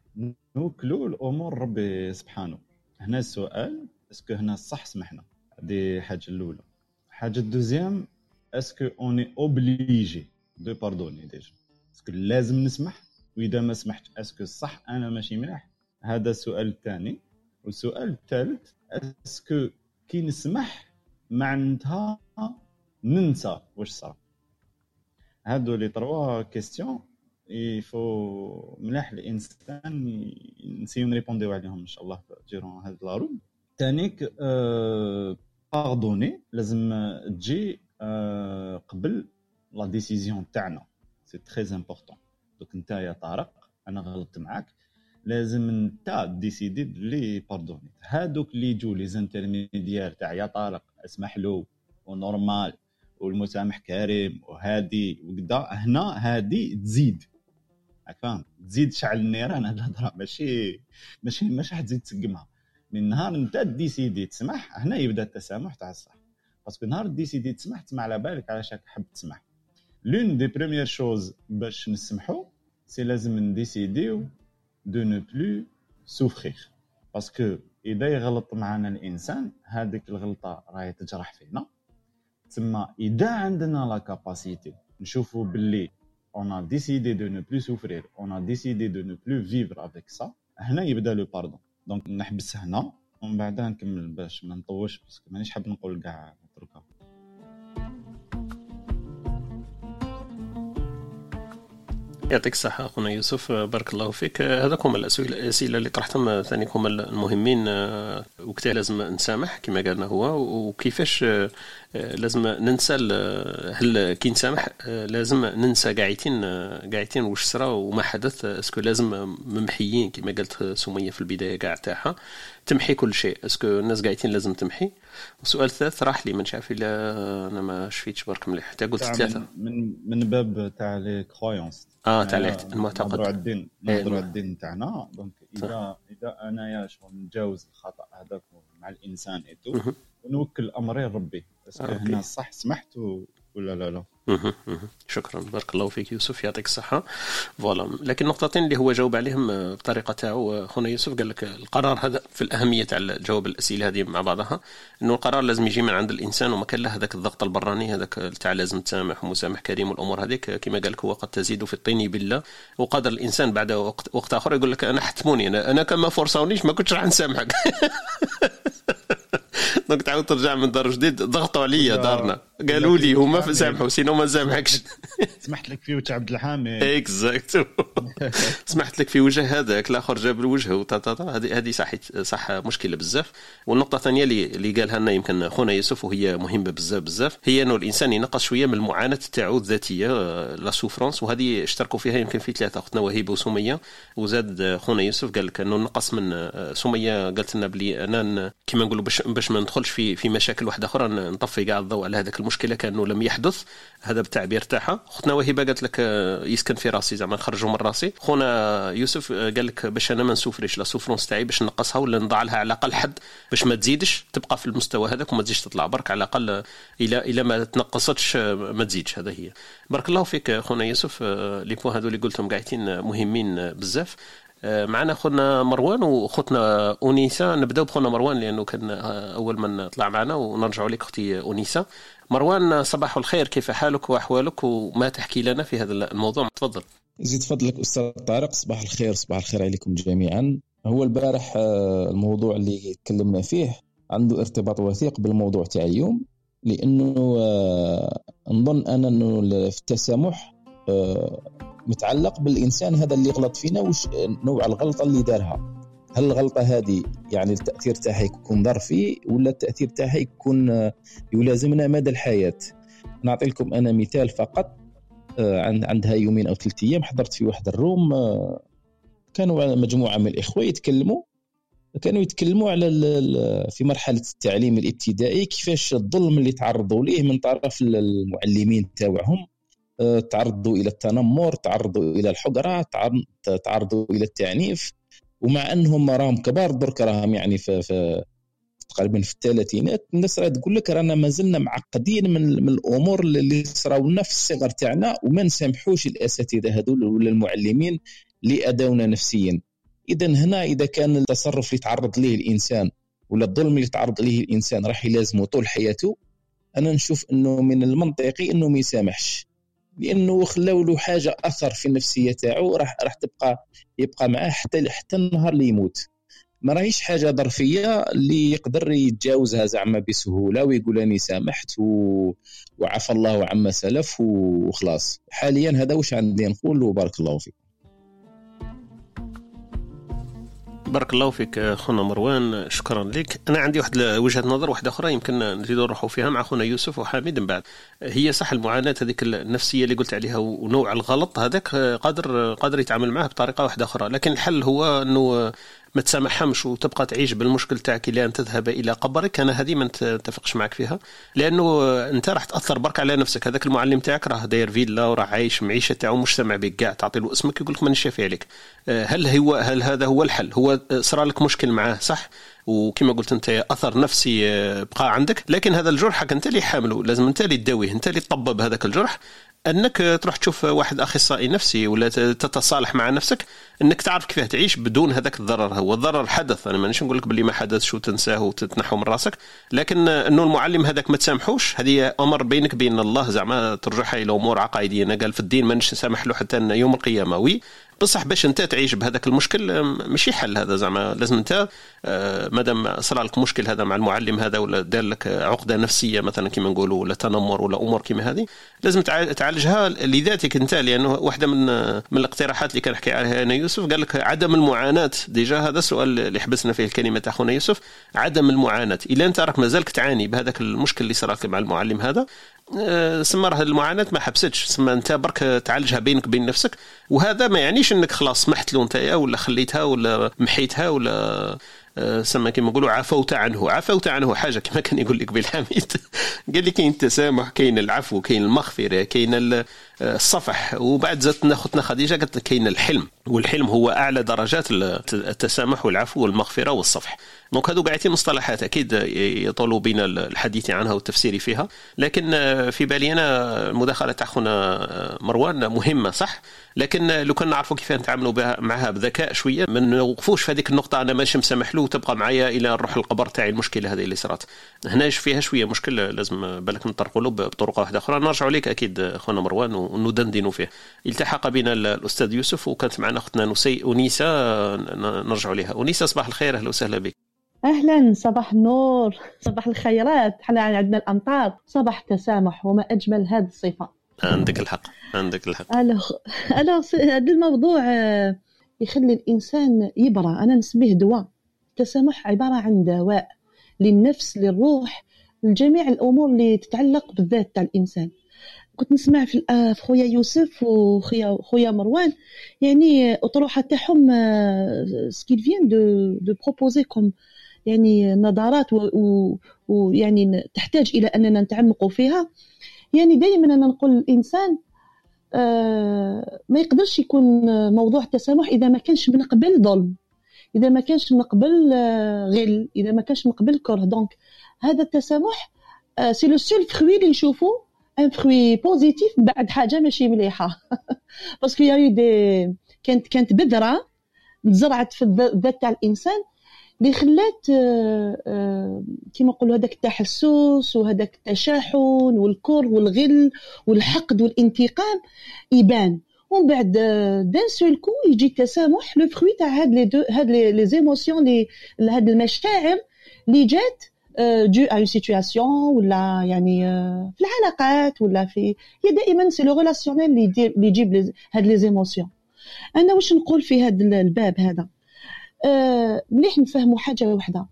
نوكلوا الأمور ربي سبحانه. هنا السؤال est-ce que هنا الصح سمحنا. هذه حاجة الأولى. حاجة ال deuxième est-ce qu'on est obligé de pardonner déjà est-ce que لازم نسمح؟ وإذا ما سمحت est-ce que صح أنا ماشي مليح هذا السؤال الثاني. والسؤال الثالث est-ce que كي نسمح معناتها ننسى؟ واش صرا هادو les trois questions يفو ملاح الإنسان نسيو نريبونديو عليهم إن شاء الله ديرون هاد لا تانيك أه باردوني لازم تجي آه، قبل لا ديسيزيون تاعنا. سي تري امبورطون دوك انت يا طارق أنا غلطت معاك. لازم انت ديسيدي بلي باردوني. هادوك اللي يجوا لي زانترميديير تاع يا طارق اسمح له ونورمال والمسامح كريم وهادي وكذا هنا هادي تزيد. راك فاهم تزيد شعل النيران هاد الهضرة. ماشي ماشي ماشي حتزيد تسقمها. من نهار انت décider تسمح هنا يبدا التسامح تاع الصح. parce que نهار décider تسمح تسمى على بالك علاش راك حاب تسمح l'une des premières choses باش نسمحو c'est لازم ن décid يو de ne plus souffrir parce que إذا يغلط معنا الإنسان هذيك الغلطة راهي تجرح فينا. تسمى إذا عندنا la capacité نشوفوا باللي on a décidé de ne plus souffrir on a décidé de ne plus vivre avec ça هنا يبدا le pardon donc نحبس هنا ومن بعدها نكمل باش ما نطولش parce que مانيش حاب نقول كاع نتركها يعطيك الصحة أخونا يوسف. بارك الله فيك. هذاك هما الأسئلة اللي طرحتهم ثاني هما المهمين. وقتها لازم نسامح كما قالنا هو. وكيفاش لازم ننسى هل كي نسامح لازم ننسى قاعدين قاعدين واش صرا وما حدث. est-ce que لازم ممحيين كما قالت سمية في البداية كاع تاعها. تمحي كل شيء est-ce que الناس قاعدين لازم تمحي والسؤال الثالث راح لي ما نعرف إلا أنا ما شفيتش برك مليح حتى قلت ثلاثة من من باب تاع les croyances آه تاع المعتقد نهضروا على الدين إيه، نهضروا على. الدين تاعنا donc. اذا إذا انايا شغل نتجاوز الخطأ هذاك مع الإنسان et tout. ونوكل امري لربي parce que ربي. هنا صح سمحت ولا لا لا. شكرا. بارك الله فيك يوسف يعطيك الصحة. voilà لكن نقطتين اللي هو جاوب عليهم آه، بطريقة تاعو آه، خونا يوسف قال لك القرار هذا في الأهمية تاع جواب الأسئلة هذه مع بعضها. إنه القرار لازم يجي من عند الإنسان وما كان له هذاك الضغط البراني هذاك تاع لازم تسامح ومسامح كريم والأمور هذيك. آه، كما قال لك هو قد تزيد في الطين بلة. وقدر الإنسان بعد وقت وقت آخر يقول لك أنا حتموني أنا أنا كون ما فرصونيش ما كنتش راح نسامحك. donc تعاود ترجع من دار جديد ضغطوا عليا دارنا. قالوا لي هما سامحوا sinon ما نسامحكش سمحت لك فيه وتاع عبد الحامد exacto سمحت لك في وجه هذاك الآخر جاب الوجه هذه هذه صح صح مشكلة بزاف. والنقطة الثانية اللي اللي قالها لنا يمكن خونا يوسف وهي مهمة بزاف بزاف هي إنه الإنسان ينقص شوية من المعاناة تاعو الذاتية la souffrance وهذه اشتركوا فيها يمكن في ثلاثة اختنا وهيبه وسمية. وزاد خونا يوسف قال لك إنه نقص من آه، سمية. قالت لنا بلي أنا كما نقولوا باش ما ندخلش في في مشاكل واحدة أخرى نطفي كاع الضوء على هذاك المشكلة كأنه لم يحدث. هذا بالتعبير تاعها. اختنا وهبة قالت لك آه، يسكن في راسي زعما نخرجوا من راسي. خونا يوسف آه، قال لك باش أنا ما نسوفريش la souffrance تاعي باش نقصها ولا نضع لها على الأقل حد باش ما تزيدش تبقى في المستوى هذاك وما تزيدش تطلع. برك على الأقل آه، إلى إلى ما تنقصتش ما تزيدش. هذا هي. بارك الله فيك خونا يوسف. les points هذو اللي قلتهم قاعدين مهمين بزاف. معنا خونا مروان وخوتنا أونيسا. نبداو بخونا مروان لأنه كان آه، أول من طلع معنا ونرجع لك أختي أونيسا. مروان آه، صباح الخير. كيف حالك وأحوالك وما تحكي لنا في هذا الموضوع؟ تفضل. يزيد فضلك أستاذ طارق. صباح الخير. صباح الخير عليكم جميعا. هو البارح آه، الموضوع اللي تكلمنا فيه عنده ارتباط وثيق بالموضوع تاع اليوم لأنه آه، نظن أنا إنه في التسامح آه، متعلق بالإنسان هذا اللي غلط فينا وش نوع الغلطة اللي دارها؟ هل الغلطة هذه يعني التأثير تاعها يكون ظرفي ولا التأثير تاعها يكون آه، يلازمنا مدى الحياة؟ نعطي لكم أنا مثال فقط آه، عند عندها يومين أو ثلاثة أيام حضرت في واحد الروم آه، كانوا مجموعة من الإخوة يتكلموا كانوا يتكلموا على في مرحلة التعليم الابتدائي كيفاش الظلم اللي تعرضوا ليه من طرف المعلمين تاعهم. آه، تعرضوا إلى التنمر تعرضوا إلى الحقرة تعر- تعرضوا إلى التعنيف. ومع أنهم راهم كبار درك راهم يعني في, في تقريبا في الثلاثينات. الناس راه تقول لك رانا ما زلنا معقدين من, من الأمور اللي صراو لنا في الصغر تاعنا وما نسامحوش الأساتذة هذول ولا المعلمين اللي اذونا نفسيا. اذا هنا إذا كان التصرف اللي تعرض ليه الإنسان ولا الظلم اللي تعرض ليه الإنسان راح يلازمه طول حياته أنا نشوف إنه من المنطقي إنه ما يسامحش. لأنه خلاو له حاجة اثر في النفسية تاعو راح راح تبقى يبقى معاه حتى حتى النهار اللي يموت. ما راهيش حاجة ظرفية اللي يقدر يتجاوزها زعما بسهولة ويقول أني سامحت و... وعفى الله عما سلف وخلاص. حاليا هذا واش عندي نقول وبارك الله فيك. بارك الله فيك خونا مروان شكرا لك. أنا عندي واحد وجهة نظر واحدة أخرى يمكن نزيدوا نروحوا فيها مع خونا يوسف وحامد. من بعد هي صح المعاناة هذيك النفسية اللي قلت عليها ونوع الغلط هذاك قادر قادر يتعامل معه بطريقة واحدة أخرى. لكن الحل هو إنه ما تسامحهمش وتبقى تعيش بالمشكل تاعك إلى ان تذهب إلى قبرك. أنا هذه ما نتفقش معك فيها لأنه أنت راح تأثر برك على نفسك. هذاك المعلم تاعك راه داير فيلا وراه عايش معيشة تاعو مش سامع بك كاع تعطي له اسمك يقول لك مانيش شافي عليك. هل هو هل هذا هو الحل؟ هو صرا لك مشكل معاه صح؟ وكما قلت أنت أثر نفسي بقى عندك. لكن هذا الجرح أنت اللي حامله لازم أنت اللي تداويه أنت اللي تطبب هذاك الجرح. أنك تروح تشوف واحد أخصائي نفسي ولا تتصالح مع نفسك أنك تعرف كيف تعيش بدون هذاك الضرر. هو الضرر حدث أنا مانيش نقول لك باللي ما حدثش وتنساه وتتنحو من راسك لكن إنه المعلم هذاك ما تسامحوش هذه أمر بينك بين الله. زعما ترجعها إلى أمور عقائدية. أنا قال في الدين مانيش نسامح له حتى يوم القيامة. وي بصح باش انت تعيش بهذاك المشكل ماشي حل هذا زعما. لازم انت مادام صرا لك مشكل هذا مع المعلم هذا ولا دار لك عقدة نفسية مثلا كما نقولوا ولا تنمر ولا أمور كما هذه لازم تعالجها لذاتك انت. لأنه واحدة من من الاقتراحات اللي كان حكي عليها أنا يوسف قال لك عدم المعاناة. ديجا هذا السؤال اللي حبسنا فيه الكلمة تاع خونا يوسف عدم المعاناة. إلا أنت راك مازالك تعاني بهذاك المشكل اللي لك مع المعلم هذا سما راه المعاناة ما حبستش. سما أنت برك تعالجها بينك وبين نفسك وهذا ما يعنيش إنك خلاص سمحت له أنت ولا خليتها ولا محيتها ولا آه، سما كما نقولوا عفوت عنه. عفوت عنه حاجة كما كان يقول لك بالحميد. قال لي كاين التسامح كاين العفو كاين المغفرة كاين الصفح. وبعد زادت أختنا خديجة قالت كاين الحلم. والحلم هو أعلى درجات التسامح والعفو والمغفرة والصفح. دونك هذو قاعدين مصطلحات أكيد يطول بنا الحديث عنها والتفسير فيها. لكن في بالي أنا المداخله تاع خونا مروان مهمة صح؟ لكن لو كان نعرفوا كيف نتعاملوا معها بذكاء شوية ما نوقفوش في هذيك النقطة أنا ماشي مسامح له وتبقى معايا إلى نروح القبر تاعي المشكلة هذه اللي صارت. هنا فيها شوية مشكل لازم بالك نطرقوا له بطرق واحدة أخرى. نرجعوا لك أكيد خونا مروان وندندنوا فيه. التحق بنا الأستاذ يوسف وكانت معنا أختنا نسي أنيسة. نرجعوا لها أنيسة صباح الخير. أهلا وسهلا بك. أهلا. صباح النور. صباح الخيرات. حنا عندنا الأمطار. صباح التسامح وما أجمل هذه الصفة. عندك الحق عندك الحق. alors alors هذا الموضوع آه، يخلي الإنسان يبرى. أنا نسميه دواء. التسامح عبارة عن دواء للنفس للروح لجميع الأمور اللي تتعلق بالذات تاع الإنسان. كنت نسمع في خويا يوسف وخويا خويا مروان يعني أطروحة تاعهم ce qu'ils viennent de de proposer comme يعني نظرات ويعني تحتاج إلى أننا نتعمقوا فيها. يعني دائما أنا نقول الإنسان آه ما يقدرش يكون موضوع التسامح إذا ما كانش من قبل ظلم إذا ما كانش من قبل آه غل إذا ما كانش من قبل كره. donc هذا التسامح c'est le seul fruit اللي نشوفو un fruit positif بعد حاجة ماشي مليحة. parce qu'il y a des كانت كانت بذره تزرعت في الذات تاع الإنسان. اللي خلات آه، آه، كيما نقولوا هذاك التحسس وهذاك التشاحن والكره والغل والحقد والانتقام يبان. ومن بعد d'un seul coup يجي التسامح le fruit تاع هاد les deux هاد les émotions les هاد المشاعر اللي جات d'une situation ولا يعني آه، في العلاقات ولا في هي دائما c'est le relationnel اللي يجيب هاد les émotions أنا واش نقول في هذا الباب هذا؟ مليح نفهموا حاجة واحدة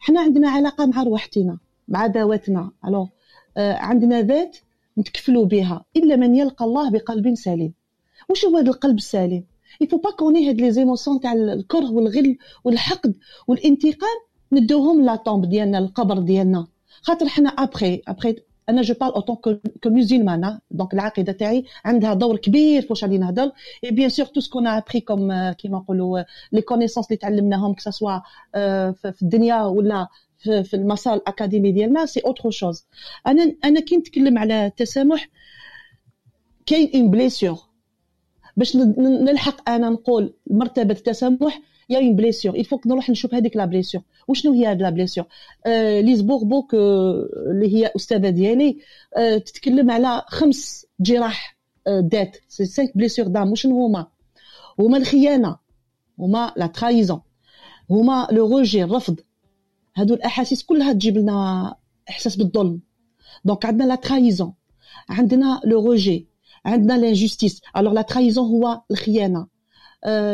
حنا عندنا علاقة مع روحتنا مع ذواتنا. ألو آه عندنا ذات نتكفلوا بها إلا من يلقى الله بقلب سليم. واش هو هذا القلب السليم؟ il faut pas que les هاد les émotions تاع الكره والغل والحقد والانتقام ندوهم la tombe ديالنا القبر ديالنا. خاطر حنا ابخي ابخي أنا je parle en tant que musulman donc العقيده تاعي عندها دور كبير فاش غادي نهضر et bien sûr tout ce qu'on apprit comme كيما نقولوا les connaissances اللي تعلمناهم que ça soit في الدنيا ولا في المسار الاكاديمي ديالنا c'est autre chose أنا أنا كي نتكلم على التسامح كاين une blessure باش نلحق أنا نقول مرتبة التسامح يا اون بليسيور الفوك نروح نشوف هذيك la blessure وشنو هي هاد la blessure آه Lise Bourbeau آه اللي هي استاذه ديالي آه تتكلم على خمس جراح آه dans ses cinq blessures d'âme وشنو هما هما الخيانه هما la trahison هما le rejet الرفض هادو الاحاسيس كلها تجيب لنا احساس بالظلم donc عندنا la trahison عندنا le rejet عندنا l'injustice alors la trahison هو الخيانه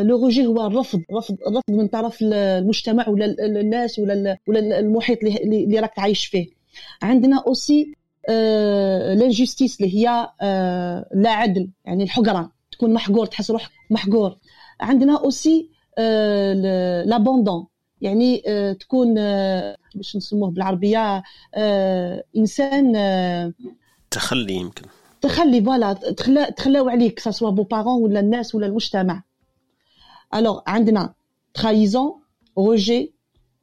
le rejet هو الرفض رفض رفض من طرف المجتمع ولا الناس ولا ولا المحيط اللي راك عايش فيه. عندنا aussi l'injustice اللي هي لا عدل يعني الحقرة. تكون محقور تحس روحك محقور. عندنا aussi l'abandon يعني تكون باش نسموه بالعربية إنسان تخلي يمكن. تخلي voilà تخلاو عليك سواء vos parents ولا الناس ولا المجتمع. alors عندنا trahison rejet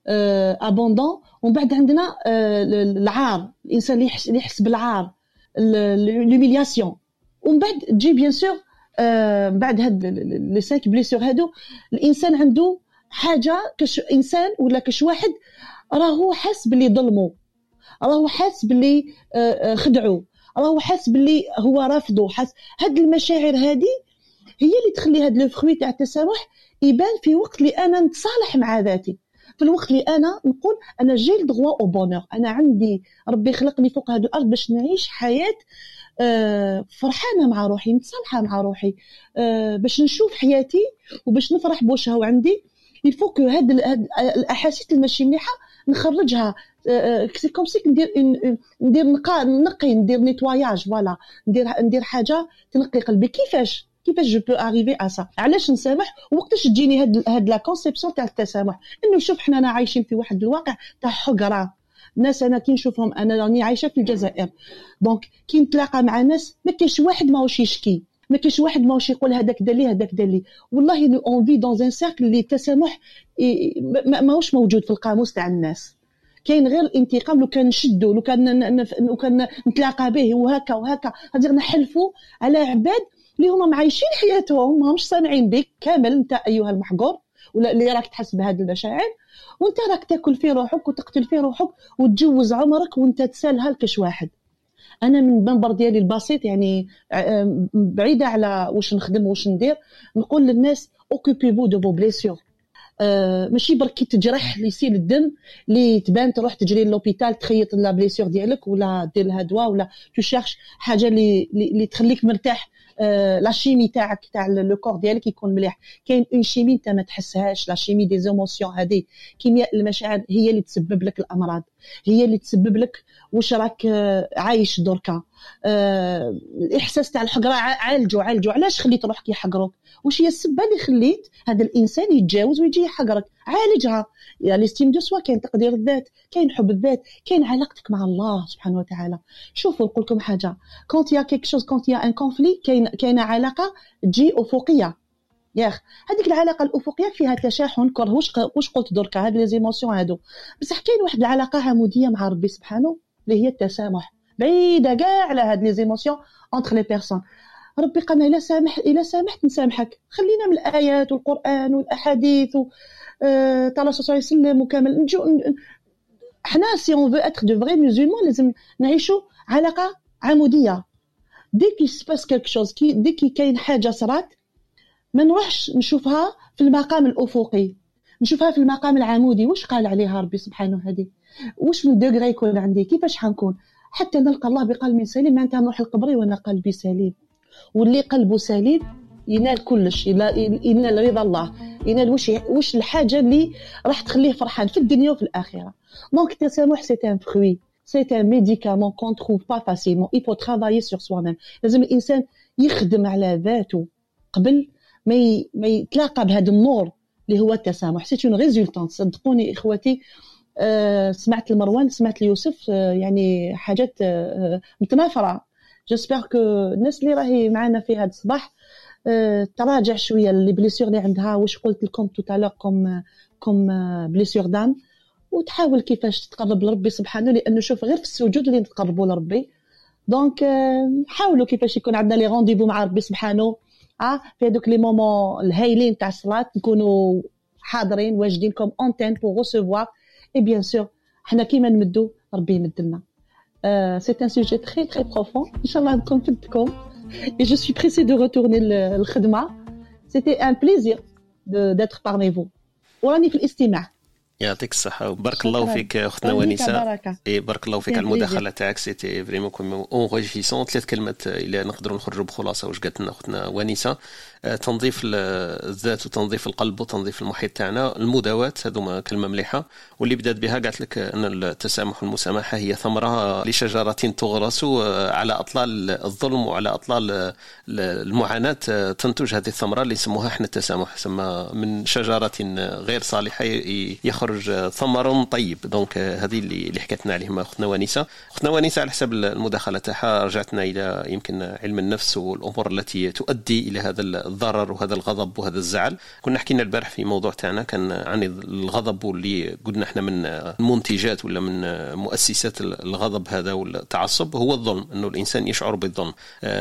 abandon ومن بعد عندنا العار الانسان اللي يحس, يحس بالعار l'humiliation ومن بعد تجي bien sûr من بعد هاد les cinq blessures هادو الإنسان عنده حاجة كش إنسان ولا كش واحد راهو حاس باللي ظلمو. راهو حاس باللي خدعو. راهو حاس باللي هو رافضو. حاس هاد المشاعر هادي هي اللي تخلي هاد le fruit تاع التسامح يبان في وقت اللي أنا نتصالح مع ذاتي. في الوقت اللي أنا نقول أنا j'ai droit au bonheur أنا عندي ربي خلقني فوق هذه الأرض باش نعيش حياة آه فرحانة مع روحي متصالحة مع روحي آه باش نشوف حياتي وباش نفرح بواش هو عندي il faut que هاد, هاد الأحاسيس الماشي مليحة نخرجها. c'est comme si ندير ندير نقي ندير nettoyage voilà. ندير ندير حاجة تنقي قلبي. كيفاش؟ كيفاش je peux arriver à ça علاش نسامح؟ وقتاش تجيني هاد هاد la conception تاع التسامح؟ إنه شوف حنا عايشين في واحد الواقع تاع حقرة. ناس أنا كي نشوفهم أنا راني عايشة في الجزائر. donc كي نتلاقى مع ناس ما كاينش واحد ماهوش يشكي. ما كاينش واحد ماهوش يقول هذاك دار لي هذاك دار لي. والله nous on vit dans un cercle اللي التسامح ماهوش موجود في القاموس تاع الناس. كاين غير الانتقام لو كان نشدو لو كان لو كان نتلاقى به وهكا وهكا. غادي نحلفوا على عباد اللي هما معايشين حياتهم ماهمش سامعين بك كامل انت أيها المحقور ولا اللي راك تحس بهذه المشاعر. وانت راك تاكل في روحك وتقتل في روحك وتجوز عمرك وانت تسالها لكش واحد. أنا من المنبر ديالي البسيط يعني آه، بعيدة على واش نخدم واش ندير نقول للناس occupez-vous de vos blessures آه ماشي برك تجرح اللي يسيل الدم اللي تبان تروح تجري l'hôpital تخيط la blessure ديالك ولا دير لها دواء ولا تشيرش حاجة اللي اللي تخليك مرتاح. la chimie تاعك تاع le corps ديالك يكون مليح كاين une chimie انت ما تحسهاش la chimie des émotions هذه كيمياء المشاعر هي اللي تسبب لك الامراض هي اللي تسبب لك واش راك عايش دركا الاحساس تاع الحقرة عالجوا عالجوا علاش خليت روحك يحقروك واش هي السبة اللي خليت هذا الإنسان يتجاوز ويجي يحقرك؟ عالجها. y a l'estime de soi كاين تقدير الذات كاين حب الذات كاين علاقتك مع الله سبحانه وتعالى. شوفوا نقول لكم حاجة. quand y a quelque chose quand y a un conflit كاين كاينة علاقة تجي أفقية. ياخ هذيك العلاقة الأفقية فيها تشاحن كره واش واش قلت دركا هاد les émotions هادو. بصح كاين واحد العلاقة عموديه مع ربي سبحانه اللي هي التسامح. بعيدة كاع على هاد les émotions entre les personnes ربي قالنا الا سامح الا سامحت نسامحك خلينا من الآيات والقرآن والأحاديث و آه، تاع الرسول صلى الله عليه وسلم وكامل نجو حنا si on veut être de vrais musulmans لازم نعيشوا علاقة عمودية. dès qu'il se passe quelque chose كي dès que كاين حاجة صرات ما نروحش نشوفها في المقام الأفقي. نشوفها في المقام العمودي. واش قال عليها ربي سبحانه هذه واش من degré يكون عندي؟ كيفاش حنكون؟ حتى نلقى الله بقلب سليم. معناتها نروح لقبري وأنا قلبي سليم. واللي قلبه سليم ينال كلش ينال رضا الله. ينال واش واش الحاجة اللي راح تخليه فرحان في الدنيا وفي الآخرة. donc التسامح c'est un fruit c'est un médicament qu'on trouve pas facilement il faut travailler sur soi-même. لازم الإنسان يخدم على ذاته. قبل ما ما يتلاقى بهذا النور اللي هو التسامح. c'est une résultante صدقوني اخواتي أه سمعت المروان سمعت ليوسف أه يعني حاجات أه متنافرة. j'espère que الناس اللي راهي معنا في هذا الصباح أه تراجع شوية les blessures اللي عندها واش قلت لكم tout à l'heure comme comme blessures d'âme وتحاول كيفاش تقرب لربي سبحانه لأنه شوف غير في السجود اللي نتقربوا لربي. donc حاولوا كيفاش يكون عندنا les rendez-vous مع ربي سبحانه. آه في هذوك les moments الهايلين تاع الصلاة نكونوا حاضرين واجدين comme antenne pour recevoir et bien sûr حنا كيما نمدوا ربي يمد لنا c'est un sujet très très profond ان شاء الله نكون فدتكم et je suis pressée de retourner الخدمه c'était un plaisir d'être parmi vous. وراني في الاستماع يعطيك الصحة وبارك الله فيك أختنا ونيسة اي بارك الله فيك على المداخلة تاعك. c'était vraiment comme enrichissant ثلاث كلمات إلى نقدروا نخرجوا بخلاصة. واش قالت لنا أختنا ونيسة آه، تنظيف الذات وتنظيف القلب وتنظيف المحيط تاعنا. المداواة هذوما كلمة مليحة. واللي بدات بها قالت لك أن التسامح والمسامحة هي ثمرة لشجرة تغرس على أطلال الظلم وعلى أطلال المعاناة آه، تنتج هذه الثمرة اللي يسموها إحنا التسامح. سما من شجرة غير صالحة يخرج ثمر طيب. دونك هذه اللي اللي حكيتنا عليهم أختنا ونيسه أختنا ونيسه على حسب المداخلة تاعها رجعتنا إلى يمكن علم النفس والأمور التي تؤدي إلى هذا الضرر وهذا الغضب وهذا الزعل. كنا حكينا البارح في موضوع تاعنا كان عن الغضب واللي قلنا إحنا من المنتجات ولا من مؤسسات الغضب هذا والتعصب. هو الظلم إنه الإنسان يشعر بالظلم.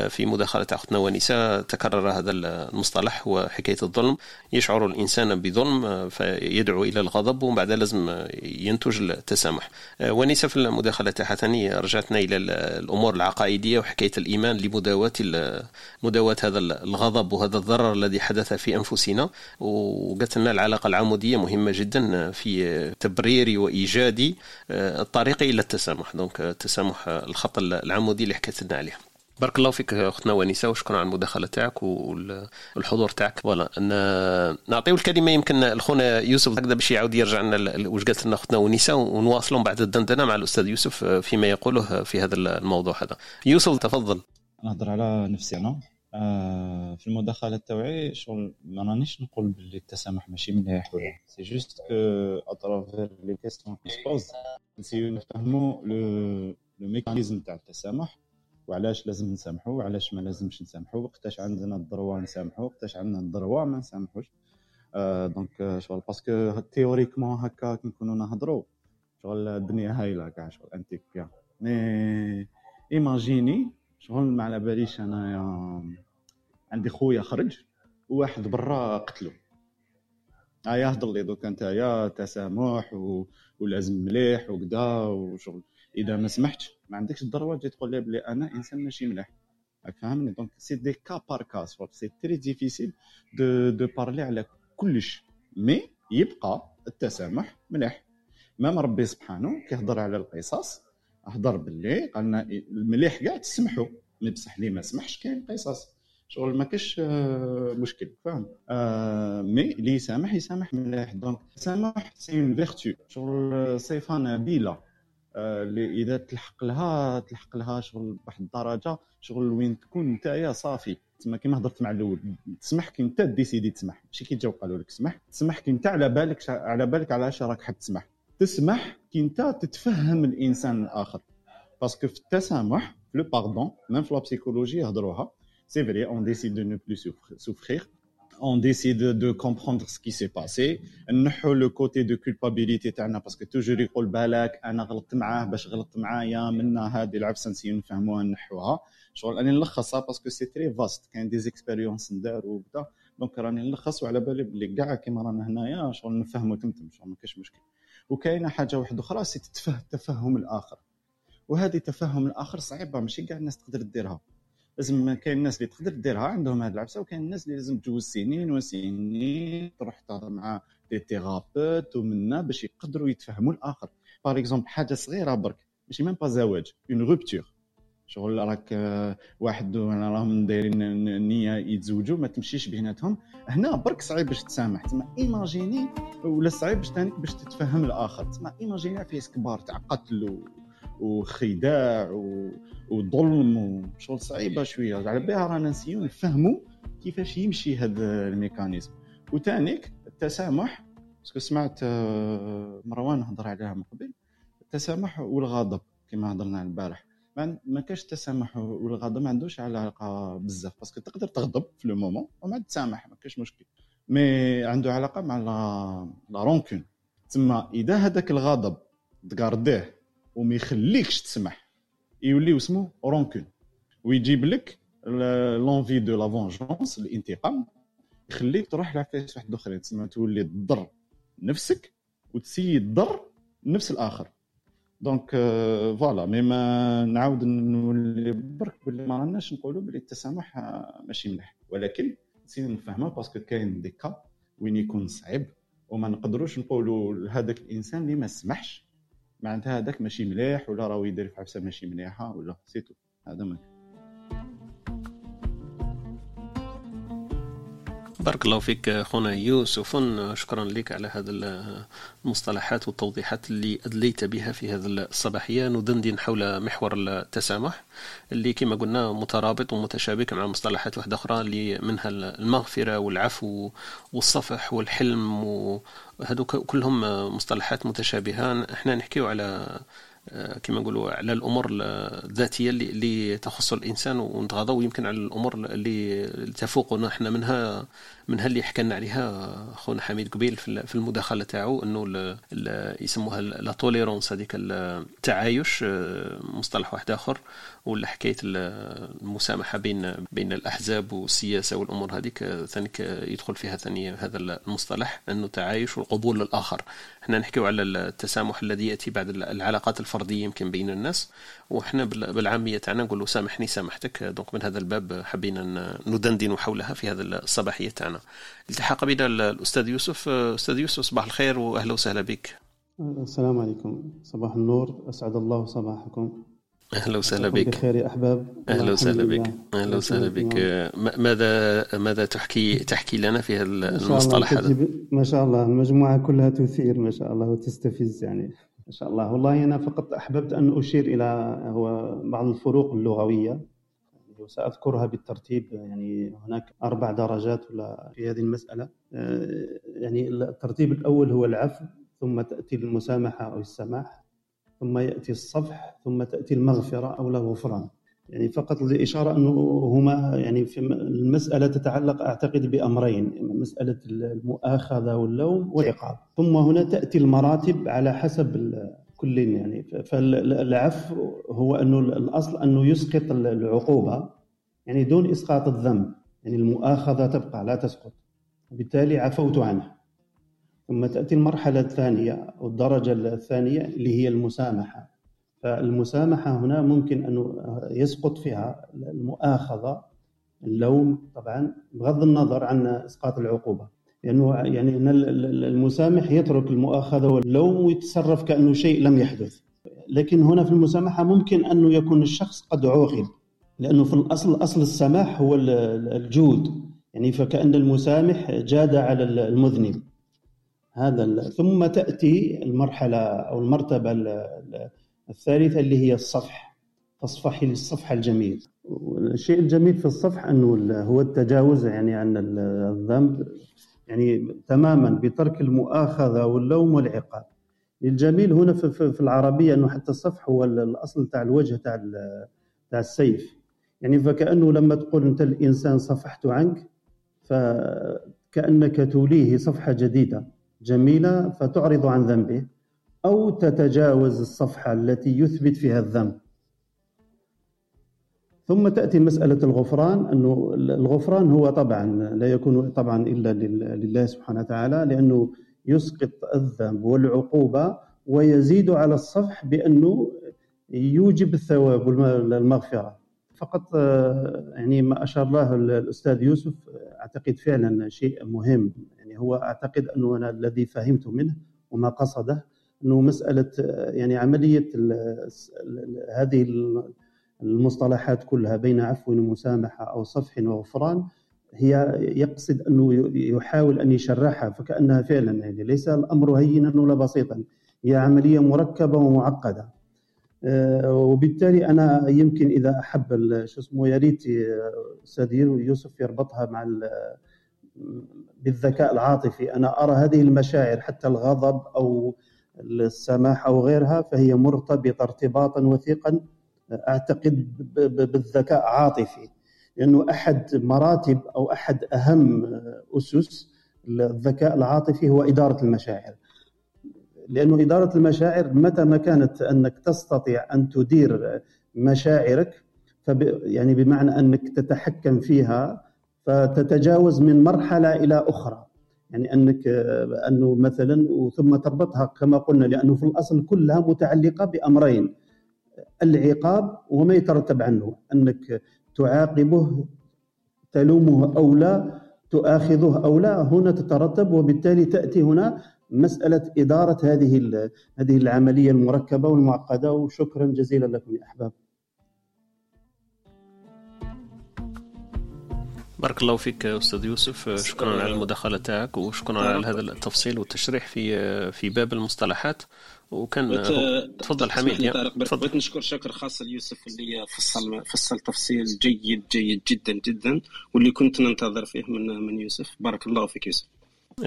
في مداخلة اختنا ونيسه تكرر هذا المصطلح وحكاية الظلم. يشعر الإنسان بظلم فيدعو إلى الغضب ومن بعد لازم ينتج التسامح. آه، ونيسة في المداخلة تاعها ثاني رجعتنا إلى الأمور العقائدية وحكاية الإيمان لمداواة مداواة هذا الغضب وهذا الضرر الذي حدث في أنفسنا وقالت لنا العلاقة العمودية مهمة جدا في تبرير وإيجاد آه، الطريق إلى التسامح. donc التسامح الخط العمودي اللي حكيت لنا عليه. بارك الله فيك أختنا ونيسه وشكرا على المداخلة تاعك والحضور تاعك. voilà نعطيو الكلمة يمكن لخونا يوسف هكذا باش يعاود يرجع لنا واش قالت لنا أختنا ونيسه ونواصلوا بعد الدندنة مع الأستاذ يوسف فيما يقوله في هذا الموضوع هذا. يوسف تفضل. نهضر على نفسي أنا. آه في المداخلة تاوعي شغل ما رانيش نقول باللي التسامح ماشي مليح ولا c'est juste que à travers les questions qui se posent نسيو نفهمو le le mécanisme تاع التسامح وعلاش لازم نسامحو وعلاش ما لازمش نسامحو وقتاش عندنا ال droit نسامحو وقتاش عندنا ال droit ما نسامحوش. آه donc شغل parce que théoriquement هكا كي نكونو نهضرو شغل الدنيا هايلة كاع شغل انتيك bien mais imaginez شغل ما على باليش انايا عندي خويا خرج وواحد برا قتلو. هيا هضر لي دوك نتايا تسامح و... ولازم مليح وكذا وشغل. إذا ما سمحتش ما عندكش ال droit تجي تقول لي بلي أنا إنسان ماشي مليح. راك فاهمني؟ donc c'est du cas par cas c'est très difficile de de parler على كلش mais يبقى التسامح مليح. même ربي سبحانه كيهضر على القصص هضر باللي قالنا مليح كاع تسمحوا mais بصح اللي ما سمحش كاين قصص شغل ما كاش آه، مشكل فاهم آه mais اللي يسامح يسامح مليح. donc التسامح c'est une vertu شغل صفه نبيله آه، اللي إذا تلحق لها تلحق لها شغل بواحد الدرجة شغل وين تكون نتايا صافي. تما كيما هضرت مع الأول. تسمح كي أنت décidé تسمح. ماشي كي جاو قالوا لك سمح. تسمح كي أنت على بالك على بالك علاش راك حاب تسمح. تسمح كي انت تتفهم الإنسان الآخر. parce que في التسامح في le pardon même في la psychologie يهضروها. c'est vrai on décide de ne plus souffrir on décide de comprendre qui s'est passé. نحو le côté de culpabilité تاعنا parce que toujours يقول بالك أنا غلطت معاه باش غلطت معايا منا هذه العفسة نسيو نفهموها نحوها. شغل راني نلخصها parce que c'est très vaste كاين des expériences ندار وكذا donc راني نلخص وعلى بالي بلي كاع كيما رانا هنايا شغل نفهمو تمتم شغل ما كاش مشكل. وكاينة حاجة واحدة أخرى c'est تفهم الآخر. وهذه تفهم الآخر صعيبة. ماشي كاع الناس تقدر ديرها لازم كاين الناس اللي تقدر ديرها عندهم هذه العفسه وكاين الناس اللي لازم تجوز سنين وسنين تروح تهضر مع des thérapeutes ومنا باش يقدروا يتفهموا الآخر. par exemple حاجة صغيرة برك. ماشي même pas زواج. une rupture شغل راك واحد راهم دايرين نية يتزوجوا ما تمشيش بيناتهم هنا برك صعيب باش تسامح. تما imaginez ولا صعيب باش تانيك باش تتفهم الآخر. تما imaginez فيه كبار تاع قتل وخداع وظلم وشغل صعيبة شوية. على بها رانا نسيو نفهموا كيفاش يمشي هذا ال mécanisme. وتانيك التسامح parce que سمعت آه، مروان هضر عليها من قبل. التسامح والغضب كما هضرنا البارح. ما كاش التسامح والغضب ما عندوش علاقة بزاف parce que تقدر تغضب في le moment وما تسامح ما كاش مشكل. mais عنده علاقة مع la rancune. تما إذا هذاك الغضب تقارديه وما يخليكش تسمح يولي اسمه rancune. ويجيب لك l'envie de la vengeance الانتقام يخليك تروح لعفايس واحد اخرين تسمى تولي تضر نفسك وتسيي تضر نفس الآخر. donc voilà mais ما نعاود نولي برك باللي ما راناش نقولوا بلي التسامح ماشي مليح. ولكن نسينا نفهمها parce que كاين des cas وين يكون صعيب. وما نقدروش نقولوا لهذاك الإنسان اللي ما سمحش. معناتها هذاك ماشي مليح ولا راهو يدير في عفسه ماشي مليحة voilà c'est tout هذا ما بارك الله فيك خونا يوسف. شكرا لك على هذه المصطلحات والتوضيحات اللي أدليت بها في هذه الصباحية. ندندن حول محور التسامح اللي كما قلنا مترابط ومتشابك مع مصطلحات واحدة أخرى اللي منها المغفرة والعفو والصفح والحلم وهذو كلهم مصطلحات متشابهة إحنا نحكيو على كما نقولوا على الأمور الذاتية اللي, اللي تخص الإنسان ونتغاضوا يمكن على الأمور اللي تفوقنا إحنا منها. منها اللي حكى لنا عليها خونا حميد قبيل في المداخلة تاعو إنه يسموها لا توليرونس هذيك التعايش آه، مصطلح واحد آخر. ولا حكاية المسامحة بين بين الأحزاب والسياسة والأمور هذيك ثاني يدخل فيها ثاني هذا المصطلح إنه تعايش والقبول للآخر. إحنا نحكيو على التسامح الذي يأتي بعد العلاقات الفردية يمكن بين الناس. وحنا بالعامية تاعنا نقولوا سامحني سامحتك. دونك من هذا الباب حبينا ندندن حولها في هذا الصباحية تاعنا. التحق بنا الأستاذ يوسف. أستاذ يوسف صباح الخير وأهلا وسهلا بك. السلام عليكم. صباح النور. أسعد الله صباحكم. أهلا وسهلا بك. بخير يا أحباب. أهلا وسهلا بك. أهلا وسهلا بك. ماذا ماذا تحكي تحكي لنا في هذا المصطلح هذا؟ ما شاء الله. المجموعة كلها تثير ما شاء الله وتستفز يعني. ما شاء الله. والله أنا فقط أحببت أن أشير إلى هو بعض الفروق اللغوية. وسأذكرها بالترتيب يعني هناك أربع درجات ولا في هذه المسألة. آه، يعني الترتيب الأول هو العفو ثم تأتي المسامحة أو السماح ثم يأتي الصفح ثم تأتي المغفرة أو الغفران يعني فقط لإشارة أنه هما يعني في المسألة تتعلق أعتقد بأمرين مسألة المؤاخذة واللوم والعقاب. ثم هنا تأتي المراتب على حسب كل يعني. فالعفو هو أنه الأصل أنه يسقط العقوبة يعني دون إسقاط الذنب. يعني المؤاخذة تبقى لا تسقط. وبالتالي عفوت عنه. ثم تأتي المرحلة الثانية أو الدرجة الثانية اللي هي المسامحة. فالمسامحة هنا ممكن أن يسقط فيها المؤاخذة اللوم طبعا بغض النظر عن إسقاط العقوبة. لأنه يعني المسامح يترك المؤاخذة واللوم ويتصرف كأنه شيء لم يحدث. لكن هنا في المسامحة ممكن أنه يكون الشخص قد عوقب لأنه في الأصل أصل السماح هو الجود. يعني فكأن المسامح جاد على المذنب. هذا ثم تأتي المرحلة أو المرتبة الثالثة اللي هي الصفح. تصفحي للصفح الجميل. الشيء الجميل في الصفح أنه هو التجاوز يعني عن الذنب. يعني تماما بترك المؤاخذة واللوم والعقاب. الجميل هنا في العربية أنه حتى الصفح هو الأصل تاع الوجه تاع تاع السيف. يعني فكأنه لما تقول أنت الإنسان صفحت عنك فكأنك توليه صفحة جديدة جميلة فتعرض عن ذنبه أو تتجاوز الصفحة التي يثبت فيها الذنب. ثم تأتي مسألة الغفران أنه الغفران هو طبعا لا يكون طبعا إلا لله سبحانه وتعالى لأنه يسقط الذنب والعقوبة ويزيد على الصفح بأنه يوجب الثواب والمغفرة. فقط يعني ما أشار له الأستاذ يوسف أعتقد فعلا شيء مهم. يعني هو أعتقد أنه أنا الذي فهمته منه وما قصده أنه مسألة يعني عملية هذه المصطلحات كلها بين عفو ومسامحة أو صفح وغفران هي يقصد أنه يحاول أن يشرحها فكأنها فعلا يعني ليس الأمر هينا ولا بسيطا هي عملية مركبة ومعقدة. آه، وبالتالي أنا يمكن إذا أحب شو اسمه يا ريت أستاذ يوسف يربطها مع بالذكاء العاطفي. أنا أرى هذه المشاعر حتى الغضب أو السماح أو غيرها فهي مرتبطة ارتباطا وثيقا أعتقد بالذكاء عاطفي لأنه أحد مراتب أو أحد أهم أسس الذكاء العاطفي هو إدارة المشاعر. لأنه إدارة المشاعر متى ما كانت أنك تستطيع أن تدير مشاعرك فب يعني بمعنى أنك تتحكم فيها فتتجاوز من مرحلة إلى أخرى. يعني أنك أنه مثلا وثم تربطها كما قلنا لأنه في الأصل كلها متعلقة بأمرين. العقاب وما يترتب عنه أنك تعاقبه تلومه أو لا تؤاخذه أو لا هنا تترتب وبالتالي تأتي هنا مسألة إدارة هذه هذه العملية المركبة والمعقدة وشكرا جزيلا لكم يا أحباب. بارك الله فيك أستاذ يوسف. شكرا على المداخله تاعك وشكرا على هذا التفصيل والتشريح في في باب المصطلحات. وكان تفضل حميد تفضل. بغيت نشكر شكر خاص ليوسف اللي فصل فصل تفصيل جيد جيد جدا جدا واللي كنت ننتظر فيه من من يوسف. بارك الله فيك يوسف.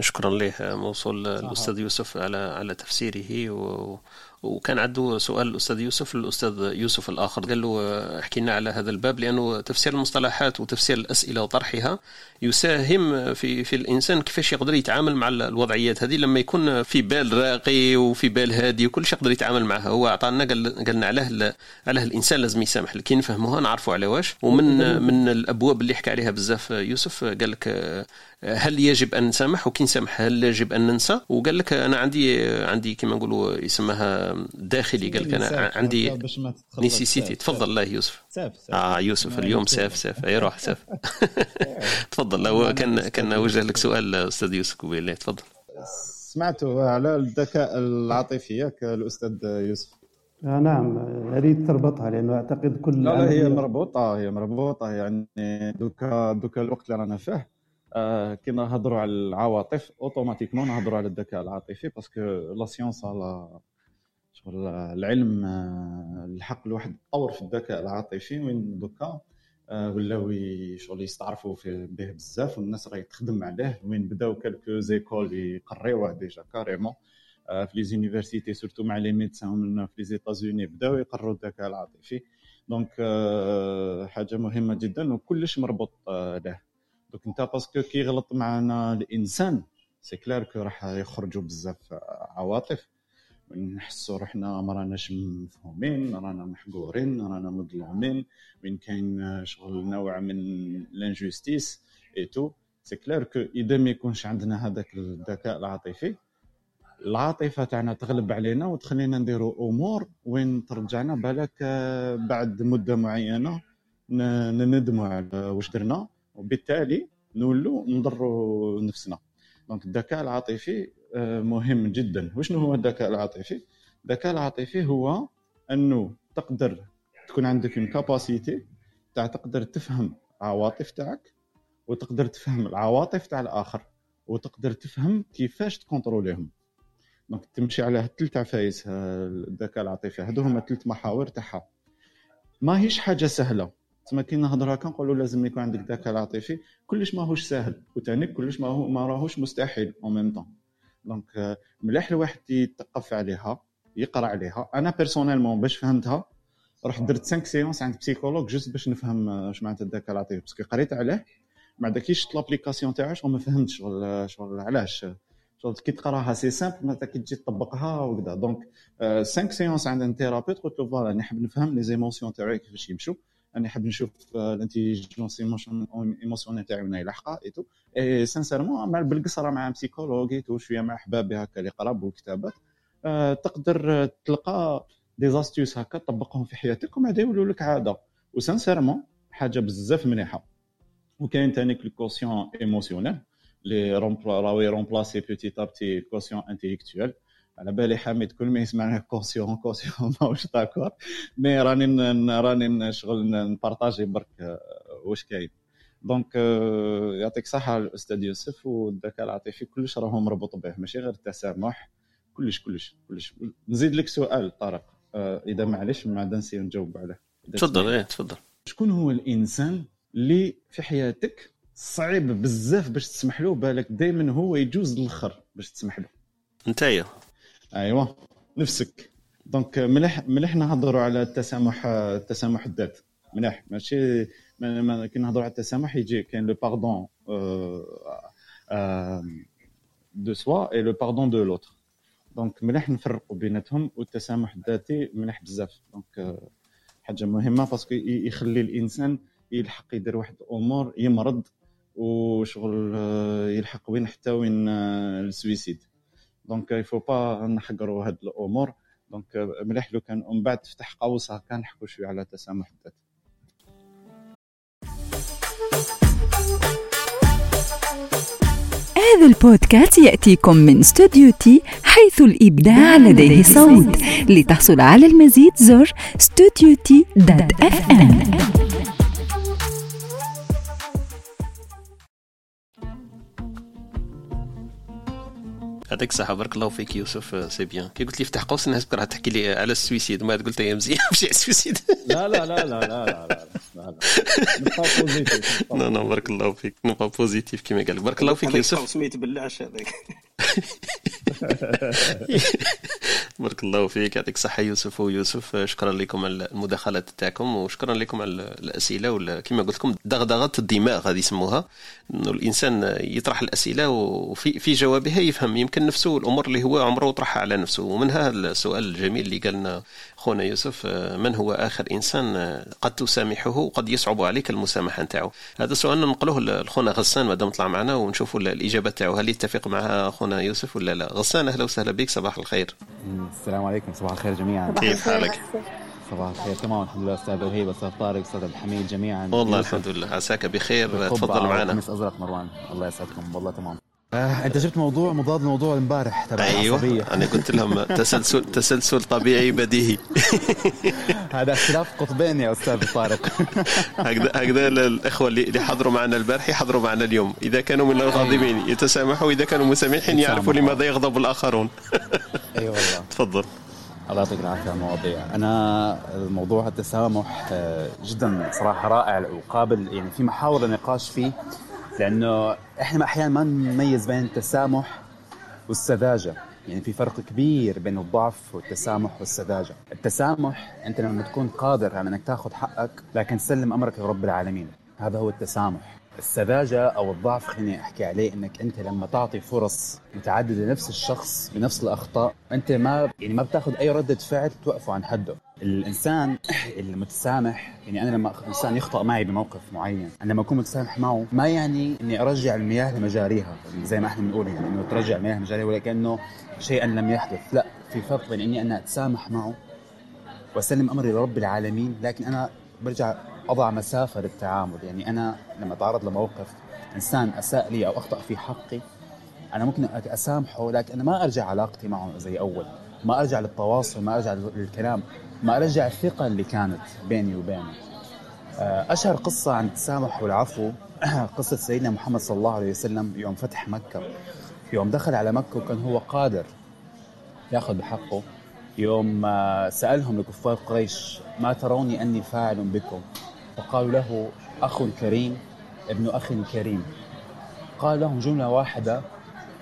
شكرا له موصول الأستاذ يوسف على على تفسيره و وكان عنده سؤال الأستاذ يوسف للاستاذ يوسف الآخر قال له احكي لنا على هذا الباب لأنه تفسير المصطلحات وتفسير الأسئلة وطرحها يساهم في في الإنسان كيفاش يقدر يتعامل مع الوضعيات هذه لما يكون في بال راقي وفي بال هادي وكل شيء يقدر يتعامل معها. هو أعطانا قال قالنا علاه علاه الإنسان لازم يسامح كي نفهموها نعرفوا على واش. ومن من الأبواب اللي حكى عليها بزاف يوسف قال لك هل يجب أن نسامح؟ وكي نسامح هل يجب أن ننسى؟ وقال لك أنا عندي عندي كما نقولوا يسمها داخلي قال لك أنا عندي nécessité. تفضل الله يوسف. ça va ça va آه يوسف اليوم ça va ça va أي روح ça va تفضل لو كان كان وجه لك سؤال أستاذ يوسف قبيل تفضل. سمعتوا على الذكاء العاطفي ياك الأستاذ يوسف. آه نعم. أريد تربطها لأنه أعتقد كل لا, لا هي مربوطة هي مربوطة يعني دوكا دوكا الوقت اللي رانا فيه. آه كي نهضروا على العواطف automatiquement نهضروا على الذكاء العاطفي parce que la science على العلم آه، الحق الواحد تطور في الذكاء العاطفي وين دوكا آه، ولاو شغل يستعرفوا به بزاف والناس راهي تخدم عليه وين بداو quelques écoles يقريوه déjà carrément في les universités surtout مع les médecins في les États-Unis بداو يقروا الذكاء العاطفي. donc حاجة مهمة جدا وكلش مربوط له. donc انت parce que كي معنا الإنسان c'est clair que راح يخرجوا بزاف عواطف. نحسوا روحنا ما راناش مفهومين رانا محقورين رانا مظلومين. وين كاين شغل نوع من l'injustice et tout c'est clair que إذا ما يكونش عندنا هذاك الذكاء العاطفي العاطفة تاعنا تغلب علينا وتخلينا نديروا أمور وين ترجعنا بالك آه، بعد مدة معينة نندموا على واش درنا. وبالتالي نولوا نضروا نفسنا. donc الذكاء العاطفي آه، مهم جدا. وشنو هو الذكاء العاطفي؟ الذكاء العاطفي هو أنه تقدر تكون عندك une capacité تاع تقدر تفهم عواطف تاعك وتقدر تفهم العواطف تاع الآخر وتقدر تفهم كيفاش تكونتروليهم. donc تمشي على ثلاث عفايس الذكاء العاطفي هادو هما ثلاث محاور تاعها. ماهيش حاجة سهلة. تما كي نهضر هكا نقولوا لازم يكون عندك ذكاء عاطفي كلش ماهوش سهل وثاني كلش ما هو ما راهوش مستحيل en même temps donc مليح الواحد يتقف عليها يقرأ عليها. أنا personnellement باش فهمتها رحت درت 5 séances عند psychologue juste باش نفهم اش معناتها الذكاء العاطفي. parce que قريت عليه ما كي شفت l'application تاعو شغل ما فهمتش شغل شغل علاش؟ شغل كي تقراها c'est simple معناتها كي تجي تطبقها وكذا donc 5 séances عند un thérapeute قلت له voilà نحب نفهم les émotions تاعي كيفاش يمشوا. أنا نحب نشوف l'intelligence émotionnelle تاعي وين يلحقها et tout et sincèrement مع بالقصره مع psychologue et tout شوية مع احبابي هكا اللي قراب والكتابات. آه، تقدر تلقى des astuces هكا تطبقهم في حياتك ومن يولوا لك عادة. و sincèrement حاجة بزاف مليحة. وكاين ثاني le quotient émotionnel راهو remplacer petit à petit le quotient intellectuel على بالي حميد كل ما يسمعنا كونسيون كونسيون ماهوش d'accord. mais راني راني نشغل نبارطاجي برك آه، واش كاين. donc آه، يعطيك الصحه الأستاذ يوسف والذكاء العاطفي كلش راهو مربوط به ماشي غير التسامح. كلش كلش كلش. نزيد لك سؤال طارق. آه، إذا معليش ما عاد نسير نجاوب عليه تفضل إيه تفضل. شكون هو الإنسان اللي في حياتك صعيب بزاف باش تسمح له بالك دائما هو يجوز الآخر باش تسمح له؟ نتايا ايوا نفسك. donc مليح مليح نهضروا على التسامح التسامح الذات. مليح. ماشي كي نهضروا على التسامح يجي كاين le pardon de soi et le pardon de l'autre donc مليح نفرقوا بيناتهم والتسامح الذاتي مليح بزاف. donc حاجة مهمة parce que يخلي الإنسان يلحق يدير واحد الأمور يمرض وشغل يلحق وين حتى وين ال suicide. donc il faut pas نحقروا هاد الأمور. donc مليح لو كان ومن بعد تفتح قوس هكا نحكوا شوية على تسامح الذات. هذا البودكاست يأتيكم من استوديو تي حيث الإبداع لديه صوت. لتحصل على المزيد زر استوديو تي dot FM. يعطيك الصحة بارك الله فيك يوسف c'est bien. كي قلت لي فتح قوس الناس راح تحكي لي على ال suicide ما قلت يا مزيان مشي على ال suicide. لا لا لا لا لا لا لا لا لا. لا بارك الله فيك نبقى بوزيتيف كما قال. بارك الله فيك يوسف. سميت بالعش هذاك. بارك الله فيك يعطيك الصحة يوسف ويوسف. شكرا لكم على المداخلات تاعكم وشكرا لكم على الأسئلة ولا كما قلت لكم دغدغة الدماغ هذه يسموها. إنه الإنسان يطرح الأسئلة وفي في جوابها يفهم يمكن نفسه الأمور اللي هو عمره طرحها على نفسه. ومنها السؤال الجميل اللي قالنا خونا يوسف من هو آخر إنسان قد تسامحه وقد يصعب عليك المسامحة نتاعو؟ هذا سؤال ننقلوه لخونا غسان مادام طلع معنا ونشوفوا الإجابة تاعو هل يتفق مع خونا يوسف ولا لا؟ غسان أهلا وسهلا بك صباح الخير. السلام عليكم صباح الخير جميعا. كيف حالك؟ صباح الخير تمام الحمد لله أستاذ وهيب أستاذ طارق أستاذ عبد الحميد جميعا. والله الحمد لله عساك بخير تفضل معنا. ازرق مروان الله يسعدكم والله تمام. آه، انت جبت موضوع مضاد لموضوع امبارح تبع أيوه العصبية. أنا قلت لهم تسلسل تسلسل طبيعي بديهي. هذا اختلاف قطبين يا أستاذ طارق. هكذا هكذا الإخوة اللي حضروا معنا البارح يحضروا معنا اليوم. إذا كانوا من الغاضبين يتسامحوا. واذا كانوا مسامحين يعرفوا لماذا يغضب الآخرون. اي أيوة والله. تفضل. الله يعطيك العافية على المواضيع أنا الموضوع التسامح آه، جدا صراحة رائع وقابل يعني في محاور للنقاش فيه. لأنه إحنا أحيانا ما نميز بين التسامح والسذاجة. يعني في فرق كبير بين الضعف والتسامح والسذاجة. التسامح أنت لما تكون قادر على إنك تاخذ حقك لكن تسلم أمرك لرب العالمين. هذا هو التسامح. السذاجة أو الضعف خليني أحكي عليه إنك أنت لما تعطي فرص متعددة لنفس الشخص بنفس الأخطاء أنت ما يعني ما بتاخذ أي ردة فعل توقفه عن حده. الإنسان المتسامح يعني أنا لما إنسان يخطأ معي بموقف معين أنا لما أكون متسامح معه ما يعني إني أرجع المياه لمجاريها زي ما إحنا بنقول يعني إنه ترجع المياه لمجاريها ولكنه شيئا لم يحدث لا في فرق بين إني أنا أتسامح معه وأسلم أمري لرب العالمين لكن أنا برجع أضع مسافة للتعامل. يعني أنا لما أتعرض لموقف إنسان أساء لي أو أخطأ في حقي أنا ممكن أسامحه لكن أنا ما أرجع علاقتي معه زي أول ما أرجع للتواصل ما أرجع للكلام. ما ارجع الثقة اللي كانت بيني وبينه. آه، أشهر قصة عن التسامح والعفو. قصة سيدنا محمد صلى الله عليه وسلم يوم فتح مكة. يوم دخل على مكة وكان هو قادر يأخذ بحقه. يوم آه، سألهم لكفار قريش ما تروني أني فاعل بكم؟ فقالوا له أخ كريم ابن أخ كريم. قال لهم جملة واحدة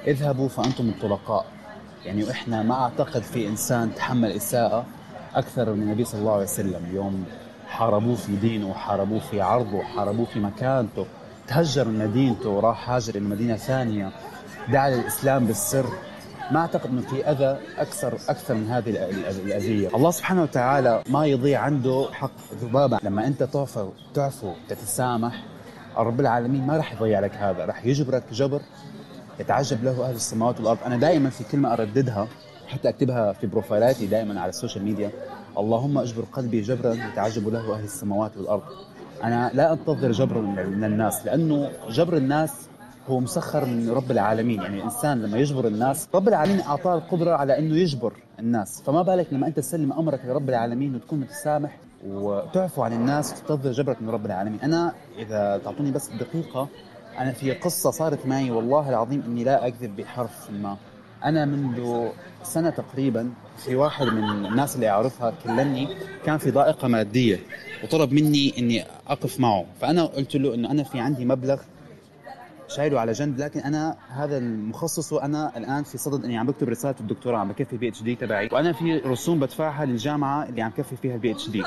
اذهبوا فأنتم الطلقاء. يعني إحنا ما أعتقد في إنسان تحمل إساءة أكثر من النبي صلى الله عليه وسلم. يوم حاربوه في دينه وحاربوه في عرضه وحاربوه في مكانته. تهجر من مدينته وراح هاجر إلى مدينة ثانية. دعا للإسلام بالسر. ما أعتقد إنه في أذى أكثر أكثر من هذه الأذية، الله سبحانه وتعالى ما يضيع عنده حق ذبابة، لما أنت تعفو تعفو تتسامح رب العالمين ما راح يضيع لك هذا، راح يجبرك جبر يتعجب له أهل السماوات والأرض، أنا دائما في كلمة أرددها. حتى أكتبها في بروفايلاتي دائما على ال social media. اللهم اجبر قلبي جبرا يتعجب له أهل السماوات والأرض. أنا لا أنتظر جبر من الناس لأنه جبر الناس هو مسخر من رب العالمين. يعني الإنسان لما يجبر الناس رب العالمين أعطاه القدرة على إنه يجبر الناس. فما بالك لما أنت تسلم أمرك لرب العالمين وتكون متسامح وتعفو عن الناس وتنتظر جبرك من رب العالمين. أنا إذا تعطوني بس دقيقة أنا في قصة صارت معي والله العظيم إني لا أكذب بحرف ما. أنا منذ سنة تقريبا في واحد من الناس اللي أعرفها كلمني كان في ضائقة مادية وطلب مني إني أقف معه. فأنا قلت له إنه أنا في عندي مبلغ شايله على جنب لكن أنا هذا المخصص وأنا الآن في صدد إني عم بكتب رسالة الدكتوراه عم بكفي PhD تبعي. وأنا في رسوم بدفعها للجامعة اللي عم كفي فيها ال PhD.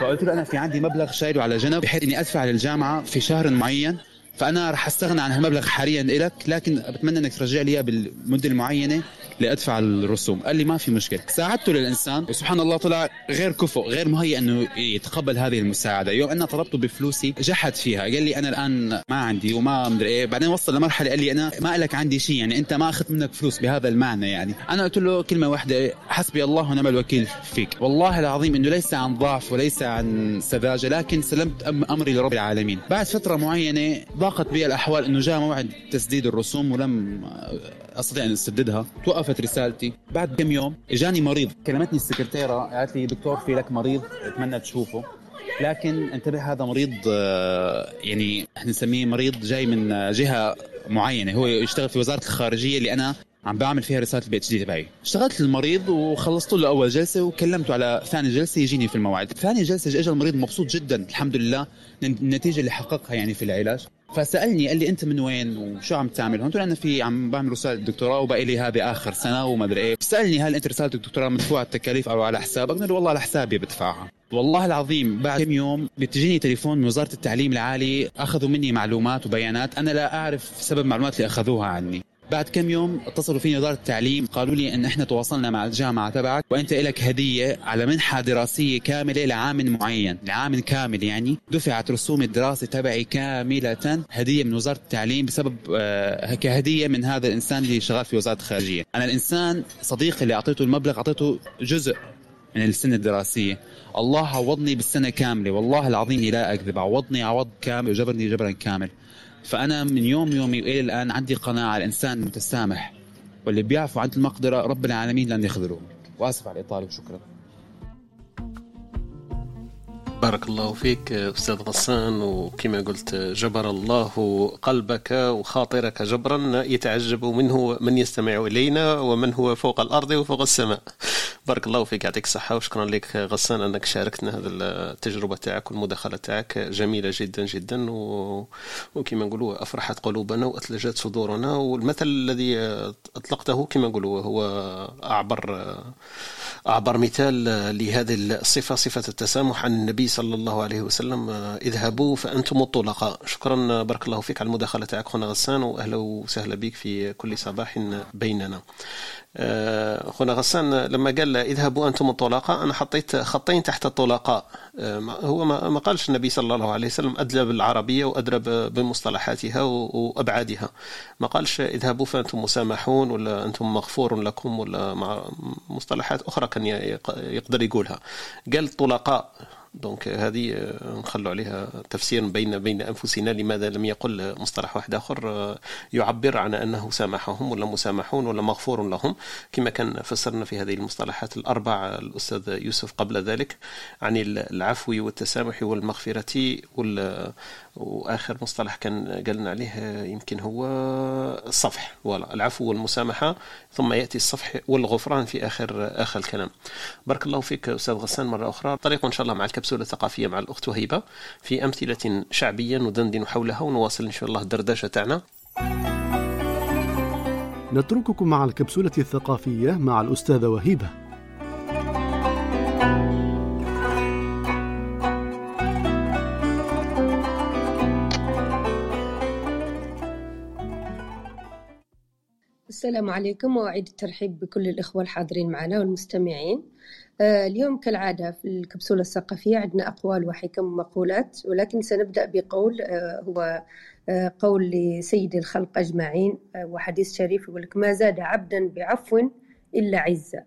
فقلت له أنا في عندي مبلغ شايله على جنب بحيث إني أدفع للجامعة في شهر معين فأنا رح أستغنى عن هالمبلغ حاليا لك لكن بتمنى إنك ترجع لي اياه بالمدة المعينة. لأدفع الرسوم. قال لي ما في مشكلة. ساعدته للإنسان وسبحان الله طلع غير كفؤ غير مهيئ إنه يتقبل هذه المساعدة. يوم أنا طلبته بفلوسي جحد فيها. قال لي أنا الآن ما عندي وما مدري إيه. بعدين وصل لمرحلة قال لي أنا ما لك عندي شيء يعني أنت ما أخذت منك فلوس بهذا المعنى يعني. أنا قلت له كلمة واحدة حسبي الله ونعم الوكيل فيك. والله العظيم إنه ليس عن ضعف وليس عن سذاجة لكن سلمت أمري لرب العالمين. بعد فترة معينة ضاقت بي الأحوال إنه جاء موعد تسديد الرسوم ولم أستطيع أن أسددها. توقفت رسالتي. بعد كم يوم إجاني مريض. كلمتني السكرتيرة. قالت لي دكتور في لك مريض. أتمنى تشوفه. لكن انتبه هذا مريض آه، يعني إحنا نسميه مريض جاي من جهة معينة. هو يشتغل في وزارة الخارجية اللي أنا عم بعمل فيها رسالة ال PhD تبعي اشتغلت للمريض وخلصت له أول جلسة وكلمته على ثاني جلسة يجيني في الموعد. ثاني جلسة اجى المريض مبسوط جدا الحمد لله. النتيجة اللي حققها يعني في العلاج. فسألني قال لي أنت من وين وشو عم تعمل؟ هون أنا في عم بعمل رسالة دكتوراه وبقي لي هذه آخر سنة وما أدري إيه. سألني هل أنت رسالة الدكتوراه مدفوعة التكاليف أو على حسابك؟ قلت له والله على حسابي بدفعها. والله العظيم بعد كم يوم بتجيني تليفون من وزارة التعليم العالي أخذوا مني معلومات وبيانات. أنا لا أعرف سبب المعلومات اللي أخذوها عني. بعد كم يوم اتصلوا فيني وزارة التعليم قالوا لي إن إحنا تواصلنا مع الجامعة تبعك وأنت لك هدية على منحة دراسية كاملة لعام معين لعام كامل يعني. دفعت رسوم الدراسة تبعي كاملة هدية من وزارة التعليم بسبب آه كهدية من هذا الإنسان اللي شغال في وزارة الخارجية. أنا الإنسان صديقي اللي أعطيته المبلغ أعطيته جزء من السنة الدراسية. الله عوضني بالسنة كاملة والله العظيم لا أكذب عوضني عوض كامل وجبرني جبرا كامل. فأنا من يوم يومي وإلى الآن عندي قناعة الإنسان متسامح واللي بيعفو عن المقدرة رب العالمين لن يخذله وآسف على الإطالة وشكرا بارك الله فيك أستاذ غسان وكما قلت جبر الله قلبك وخاطرك جبرا يتعجب منه من يستمع إلينا ومن هو فوق الأرض وفوق السماء بارك الله فيك يعطيك الصحة وشكرا لك غسان أنك شاركتنا هذه التجربة تاعك والمداخلة تاعك جميلة جدا جدا. وكما نقولوا أفرحت قلوبنا وأثلجت صدورنا والمثل الذي أطلقته كما نقولوا هو أعبر أعبر مثال لهذه الصفة صفة التسامح. عن النبي صلى الله عليه وسلم اذهبوا فأنتم الطلقاء شكرا بارك الله فيك على المداخلة تاعك خونا غسان وأهلا وسهلا بك في كل صباح بيننا. آه، خونا غسان لما قال اذهبوا أنتم الطلقاء أنا حطيت خطين تحت الطلقاء. آه، هو ما قالش النبي صلى الله عليه وسلم ادلى بالعربيه وادرى بمصطلحاتها وأبعادها. ما قالش اذهبوا فأنتم مسامحون ولا أنتم مغفور لكم ولا مصطلحات أخرى كان يقدر يقولها. قال الطلقاء دونك هذه آه، نخلوا عليها تفسير بين بين أنفسنا لماذا لم يقل مصطلح واحد آخر آه، يعبر عن أنه سامحهم ولا مسامحون ولا مغفور لهم كما كان فسرنا في هذه المصطلحات الأربع الأستاذ يوسف قبل ذلك عن العفو والتسامح والمغفرة وال وآخر مصطلح كان قالنا عليه يمكن هو الصفح ولا العفو والمسامحة ثم يأتي الصفح والغفران في آخر آخر الكلام. بارك الله فيك أستاذ غسان مرة أخرى. طريق إن شاء الله مع الكبسولة الثقافية مع الأخت وهيبة في أمثلة شعبية ندندن حولها ونواصل إن شاء الله الدردشة تاعنا. نترككم مع الكبسولة الثقافية مع الأستاذة وهيبة. السلام عليكم وأعيد الترحيب بكل الإخوة الحاضرين معنا والمستمعين. آه، اليوم كالعادة في الكبسولة الثقافية عندنا أقوال وحكم ومقولات ولكن سنبدأ بقول آه، هو آه، قول لسيد الخلق أجمعين وحديث شريف يقول لك ما زاد عبدا بعفو إلا عزة.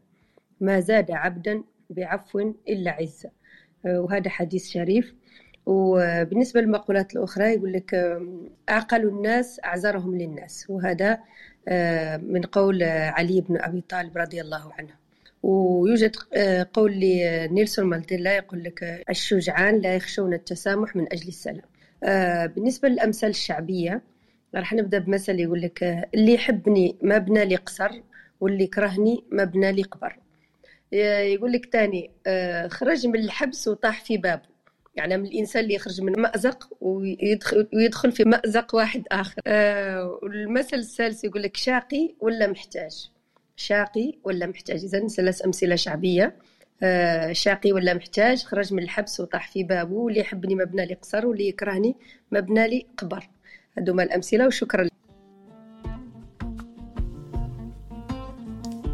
ما زاد عبدا بعفو إلا عزة. وهذا حديث شريف. وبالنسبة للمقولات الأخرى يقول لك أعقل الناس أعذرهم للناس. وهذا من قول علي بن أبي طالب رضي الله عنه. ويوجد آه، قول لنيلسون مانديلا يقول لك الشجعان لا يخشون التسامح من أجل السلام. آه، بالنسبة للأمثال الشعبية راح نبدأ بمثل يقول لك اللي يحبني ما بنى لي قصر واللي يكرهني ما بنى لي قبر. يقول لك تاني خرج من الحبس وطاح في بابه. يعني من الإنسان اللي يخرج من مأزق ويدخل ويدخل في مأزق واحد آخر. آه والمثل الثالث يقول لك شاقي ولا محتاج؟ شاقي ولا محتاج؟ اذا ثلاث أمثلة شعبية. آه شاقي ولا محتاج؟ خرج من الحبس وطاح في بابه واللي يحبني مبنى لي قصر واللي يكرهني مبنى لي قبر. هذوما الأمثلة وشكرا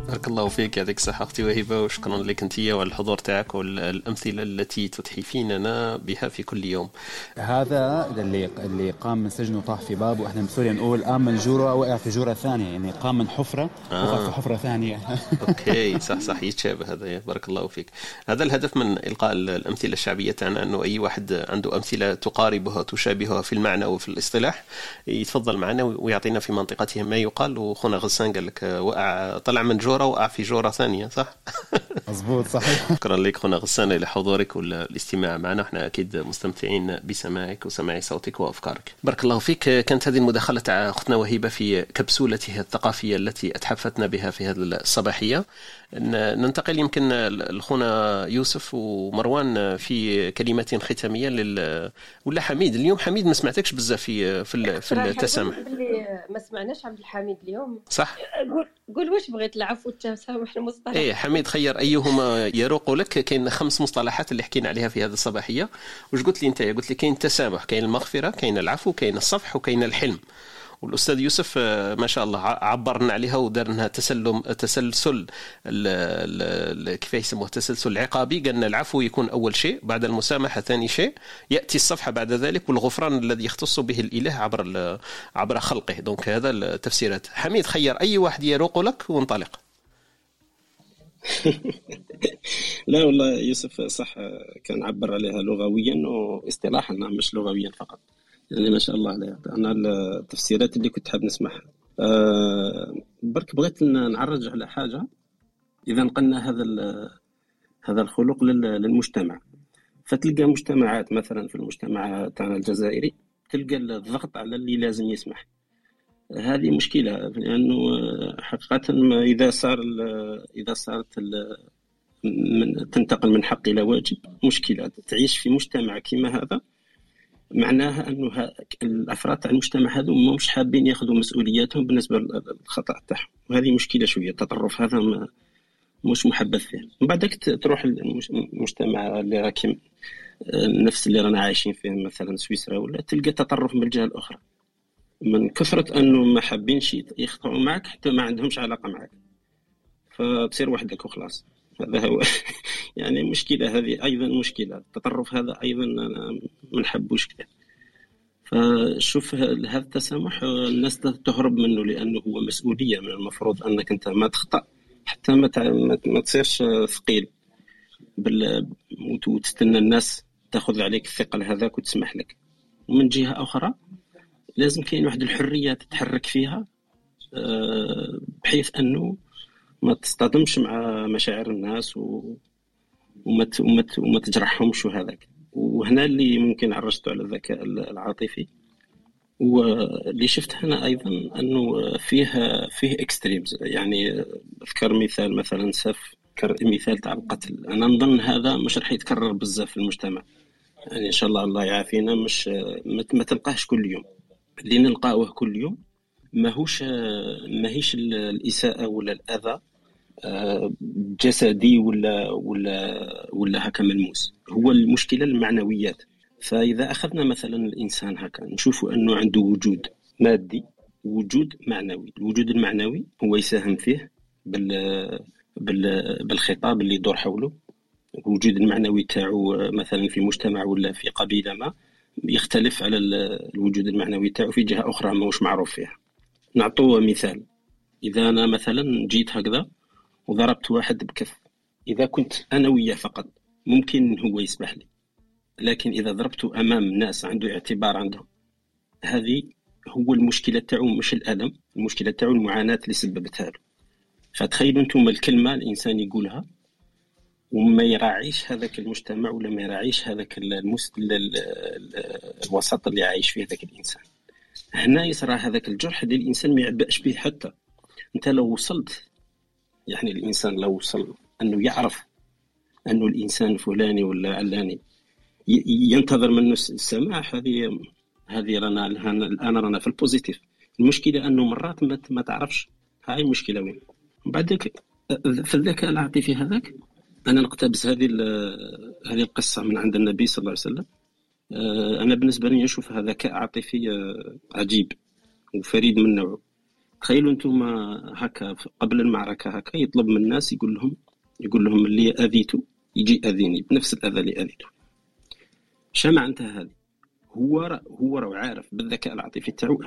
بارك الله فيك يعطيك الصحة أختي وهبة وشكرا لك أنت والحضور تاعك والأمثلة التي تتحفيننا بها في كل يوم. هذا اللي اللي قام من سجن وطاح في باب وإحنا بسوريا نقول قام من جورة وقع في جورة ثانية يعني قام من حفرة آه. وقع في حفرة ثانية. أوكي صح صح يتشابه هذا بارك الله فيك. هذا الهدف من إلقاء الأمثلة الشعبية تاعنا أنه أي واحد عنده أمثلة تقاربها تشابهها في المعنى وفي الاصطلاح يتفضل معنا ويعطينا في منطقته ما يقال. وخونا غسان قال لك وقع طلع من جورة وقع في جورة ثانية صح؟ مضبوط صحيح. شكرا لك خونا غسان لحضورك والاستماع معنا. إحنا أكيد مستمتعين بسماعك وسماع صوتك وأفكارك. بارك الله فيك. كانت هذه المداخلة تاع اختنا وهيبة في كبسولتها الثقافية التي اتحفتنا بها في هذه الصباحية. ننتقل يمكن لخونا يوسف ومروان في كلمات ختامية لل ولا حميد؟ اليوم حميد ما سمعتكش بزاف في في, في التسامح. ما سمعناش عبد الحميد اليوم. صح. قول قول واش بغيت العفو والتسامح المصطلح. إيه حميد خير. أيهما يروق لك؟ كاين خمس مصطلحات اللي حكينا عليها في هذه الصباحية. واش قلت لي أنت؟ قلت لي كاين التسامح كاين المغفرة كاين العفو كاين الصفح وكاين الحلم. والأستاذ يوسف آه، ما شاء الله عبرنا عليها ودار لنا تسلم تسلسل كيف يسموه؟ تسلسل عقابي. قالنا العفو يكون أول شيء بعد المسامحة ثاني شيء. يأتي الصفحة بعد ذلك والغفران الذي يختص به الإله عبر عبر خلقه. دونك هذا التفسيرات. حميد خير أي واحد يروق لك وانطلق؟ لا والله يوسف صح كان عبر عليها لغويا واصطلاحا مش لغويا فقط. يعني ما شاء الله عليه أنا التفسيرات اللي كنت حاب نسمعها. أه برك بغيت نعرج على حاجة. إذا نقلنا هذا هذا الخلق للمجتمع. فتلقى مجتمعات مثلا في المجتمع تاعنا الجزائري تلقى الضغط على اللي لازم يسمح. هذه مشكلة لأنه حقيقة إذا صار إذا صارت من تنتقل من حق إلى واجب مشكلة. تعيش في مجتمع كما هذا معناها أنه الأفراد تاع المجتمع هذو مش حابين ياخذوا مسؤولياتهم بالنسبة للخطأ تاعهم. وهذه مشكلة شوية التطرف هذا ما مش محبذ فيه من بعدك تروح المجتمع اللي راكي نفس اللي رانا عايشين فيه مثلا سويسرا ولا تلقى تطرف من الجهة الأخرى. من كثرة أنه ما حابينش يخطئوا معك حتى ما عندهمش علاقة معك. فتصير وحدك وخلاص. هذا هو. يعني مشكلة هذه أيضا مشكلة. التطرف هذا أيضا أنا ما نحبوش كذا. فشوف هذا التسامح الناس تهرب منه لأنه هو مسؤولية من المفروض أنك أنت ما تخطأ حتى ما ما تصيرش ثقيل. بال وتستنى الناس تأخذ عليك الثقل هذاك وتسمح لك. ومن جهة أخرى لازم كاين واحد الحرية تتحرك فيها آه، بحيث أنه ما تصطدمش مع مشاعر الناس و... وما ت... وما, ت... وما تجرحهمش وهذاك. وهنا اللي ممكن عرجت على الذكاء العاطفي واللي شفت هنا أيضا أنه فيه فيه اكستريمز يعني أذكر مثال مثلا سف مثال تاع القتل. أنا نظن هذا مش راح يتكرر بزاف في المجتمع. يعني إن شاء الله الله يعافينا مش ما تلقاهش كل يوم. اللي نلقاوه كل يوم ماهوش ماهيش الإساءة ولا الأذى جسدي ولا ولا ولا هكا ملموس. هو المشكلة المعنويات. فإذا أخذنا مثلا الإنسان هكا نشوف أنه عنده وجود مادي وجود معنوي. الوجود المعنوي هو يساهم فيه بال بال بالخطاب اللي يدور حوله. الوجود المعنوي تاعو مثلا في مجتمع ولا في قبيلة ما يختلف على الوجود المعنوي تاعو في جهة أخرى ماهوش معروف فيها. نعطوه مثال. إذا أنا مثلا جيت هكذا وضربت واحد بكف. إذا كنت أنا وياه فقط ممكن هو يسمح لي. لكن إذا ضربته أمام ناس عنده اعتبار عندهم هذه هو المشكلة تاعو مش الألم المشكلة تاعو المعاناة اللي سببتها له. فتخيلوا أنتم الكلمة الإنسان يقولها وما يراعيش هذاك المجتمع ولا ما يراعيش هذاك المست... الوسط اللي عايش فيه ذاك الإنسان. هنا يصرى هذاك الجرح اللي الإنسان ما يعبأش به حتى. أنت لو وصلت يعني الإنسان لو وصل أنه يعرف أنه الإنسان فلاني ولا علاني ينتظر منه السماح هذه هذه رانا الآن رانا في البوزيتيف. المشكلة أنه مرات ما, تعرفش هاي المشكلة وين. بعدك في الذكاء العاطفي هذاك أنا نقتبس هذه هذه القصة من عند النبي صلى الله عليه وسلم. آه، أنا بالنسبة لي نشوف هذا ذكاء عاطفي آه، عجيب وفريد من نوعه. تخيلوا أنتم هكا قبل المعركة هكا يطلب من الناس يقول لهم يقول لهم اللي اذيته يجي اذيني بنفس الأذى اللي اذيته شا معناتها هذه؟ هو هو راه عارف بالذكاء العاطفي تاعو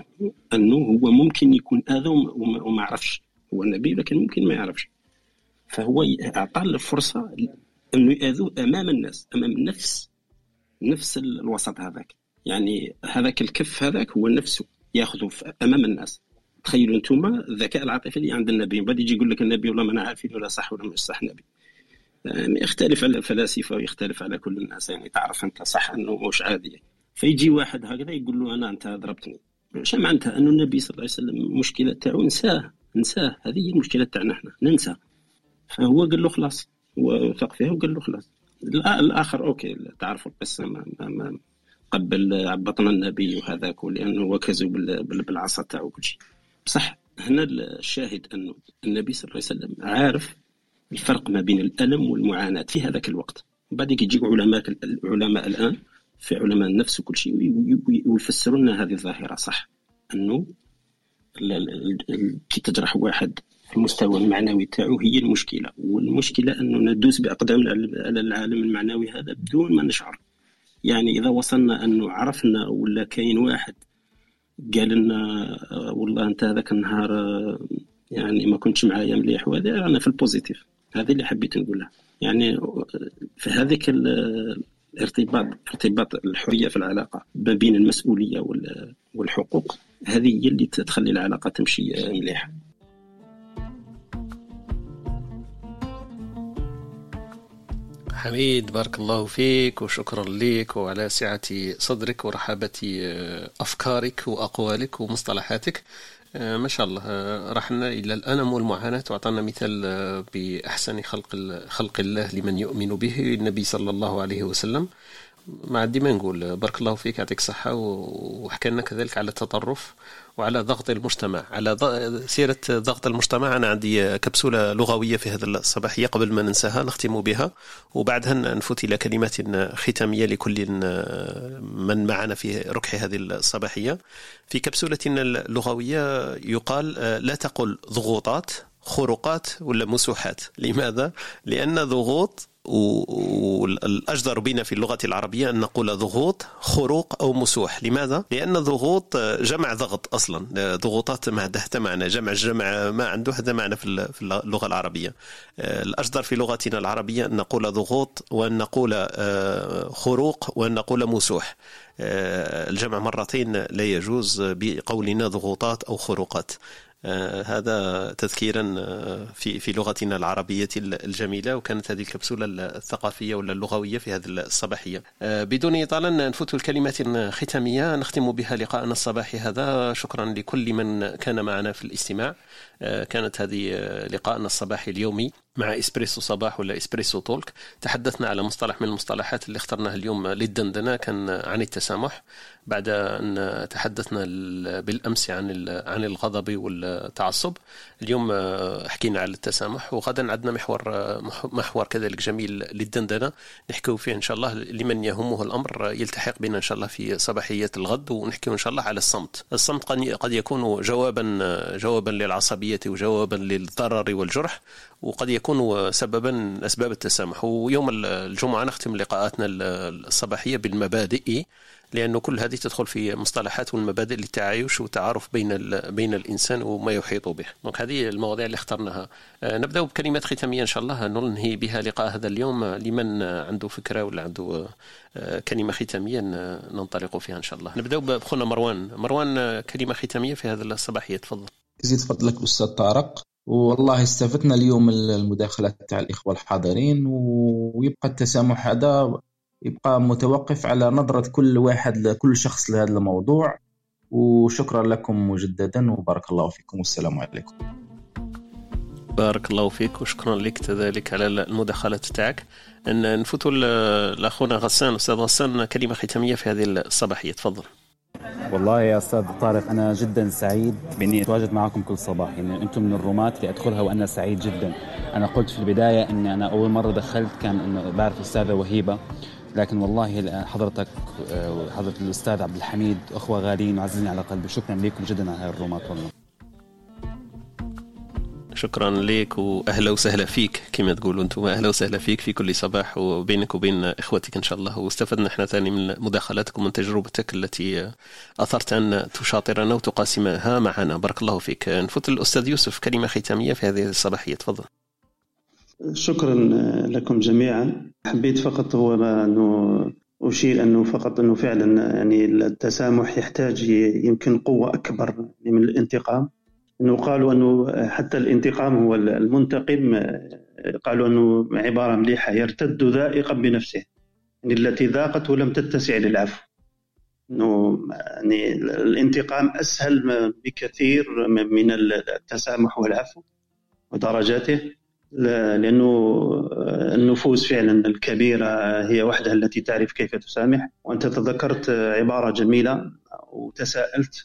أنه هو ممكن يكون أذى وما عرفش. هو النبي لكن ممكن ما يعرفش. فهو اعطى له فرصه أنه يأذوه أمام الناس أمام نفس نفس الوسط هذاك. يعني هذاك الكف هذاك هو نفسه ياخذه أمام الناس. تخيلوا أنتم الذكاء العاطفي اللي عند النبي بعد يجي يقول لك النبي والله ما أنا عارفين ولا صح ولا مش صح نبي. يعني يختلف على الفلاسفة ويختلف على كل الناس يعني تعرف أنت صح أنه مش عادي. فيجي واحد هكذا يقول له أنا أنت ضربتني إيش معناتها؟ أنه النبي صلى الله عليه وسلم المشكلة تاعو نساه نساه. هذه هي المشكلة تاعنا إحنا ننسى. فهو قال له خلاص هو وثق فيها وقال له خلاص. الآخر أوكي تعرف القصة ما, ما, ما قبل عبطنا النبي وهذاك لأنه وكزوا بالعصا تاعو وكل شيء. بصح هنا الشاهد انه النبي صلى الله عليه وسلم عارف الفرق ما بين الألم والمعاناة في هذاك الوقت. بعد يجيو علماء العلماء الآن في علماء النفس وكل شيء ويفسروا لنا هذه الظاهرة صح. أنه كي تجرح واحد المستوى المعنوي تاعو هي المشكلة. والمشكلة أنه ندوس باقدامنا على العالم المعنوي هذا بدون ما نشعر. يعني إذا وصلنا أنه عرفنا ولا كاين واحد قال لنا والله أنت هذاك النهار يعني ما كنتش معايا مليح وهذا أنا في البوزيتيف. هذه اللي حبيت نقولها. يعني في هذيك الارتباط ارتباط الحرية في العلاقة ما بين المسؤولية والحقوق هذه هي اللي تخلي العلاقة تمشي مليحة. حميد بارك الله فيك وشكرا لك وعلى سعة صدرك ورحابة آه، أفكارك وأقوالك ومصطلحاتك. آه، ما شاء الله آه، رحنا إلى الالم والمعاناة. وأعطانا مثال بأحسن خلق خلق الله لمن يؤمن به النبي صلى الله عليه وسلم. ما عندي ما نقول. بارك الله فيك يعطيك الصحة وحكى لنا كذلك على التطرف. وعلى ضغط المجتمع على سيرة ضغط المجتمع أنا عندي كبسولة لغوية في هذا الصباحية قبل ما ننساها نختم بها وبعدها نفوت إلى كلمات ختامية لكل من معنا في ركح هذه الصباحية في كبسولتنا اللغوية يقال لا تقل ضغوطات خروقات ولا مسوحات لماذا؟ لأن ضغوط والأجدر بنا في اللغة العربية أن نقول ضغوط خروق أو مسوح. لماذا؟ لأن ضغوط جمع ضغط أصلا. ضغوطات ما عندها معنى. جمع جمع ما عنده هذا معنى في اللغة العربية. الأجدر في لغتنا العربية أن نقول ضغوط وأن نقول آه، خروق وأن نقول مسوح. آه، الجمع مرتين لا يجوز بقولنا ضغوطات أو خروقات. هذا تذكيرا آه، في في لغتنا العربية الجميلة وكانت هذه الكبسولة الثقافية ولا اللغوية في هذه الصباحية. آه، بدون إطالة نفوت الكلمات الختامية نختم بها لقاءنا الصباحي هذا. شكرا لكل من كان معنا في الاستماع. كانت هذه لقاءنا الصباحي اليومي. مع إسبريسو صباح ولا إسبريسو تولك. تحدثنا على مصطلح من المصطلحات اللي اخترناها اليوم للدندنة كان عن التسامح بعد أن تحدثنا بالأمس عن عن الغضب والتعصب اليوم حكينا على التسامح وغدا عندنا محور محور كذلك جميل للدندنة. نحكيو فيه إن شاء الله لمن يهمه الأمر يلتحق بنا إن شاء الله في صباحية الغد ونحكيو إن شاء الله على الصمت. الصمت قد يكون جوابا جوابا للعصبية وجوابا للضرر والجرح وقد يكون سببا اسباب التسامح ويوم الجمعة نختم لقاءاتنا الصباحية بالمبادئ لأنه كل هذه تدخل في مصطلحات والمبادئ للتعايش والتعارف بين بين الإنسان وما يحيط به. دونك هذه المواضيع اللي اخترناها. آه، نبدأ بكلمات ختامية إن شاء الله ننهي بها لقاء هذا اليوم لمن عنده فكرة ولا عنده آه، كلمة ختامية ننطلق فيها إن شاء الله. نبدأ بخونا مروان، مروان كلمة ختامية في هذا الصباحية تفضل. يزيد فضلك أستاذ طارق والله استفدنا اليوم المداخلات تاع الإخوة الحاضرين ويبقى التسامح هذا يبقى متوقف على نظرة كل واحد لكل شخص لهذا الموضوع. وشكرا لكم مجددا وبارك الله فيكم والسلام عليكم. بارك الله فيك وشكرا لك كذلك على المداخلات تاعك. نفوتوا لأخونا غسان أستاذ غسان كلمة ختامية في هذه الصباحية. تفضل. والله يا أستاذ طارق أنا جدا سعيد بإني أتواجد معكم كل صباح. يعني أنتم من الرومات اللي أدخلها وأنا سعيد جدا. أنا قلت في البداية اني أنا أول مرة دخلت كان إنه بعرف الأستاذة وهيبة. لكن والله حضرتك وحضرة آه، الأستاذ عبد الحميد أخوة غاليين وعزيزين على قلبي. شكرا لكم جدا على هاي الرومات والله. شكرا لك وأهلا وسهلا فيك كما تقولوا أنتم أهلا وسهلا فيك في كل صباح وبينك وبين إخوتك إن شاء الله. واستفدنا إحنا ثاني من مداخلاتك ومن تجربتك التي أثرت أن تشاطرنا وتقاسمها معنا. بارك الله فيك. نفوت الأستاذ يوسف كلمة ختامية في هذه الصباحية تفضل. شكرا لكم جميعا. حبيت فقط هو أنه أشير أنه فقط أنه فعلا يعني التسامح يحتاج يمكن قوة أكبر من الانتقام. إنه قالوا أنه حتى الانتقام هو المنتقم قالوا أنه عبارة مليحة يرتد ذائقا بنفسه يعني التي ذاقته لم تتسع للعفو. إنه يعني الانتقام أسهل بكثير من التسامح والعفو ودرجاته لأنه النفوس فعلا الكبيرة هي وحدها التي تعرف كيف تسامح. وأنت تذكرت عبارة جميلة وتساءلت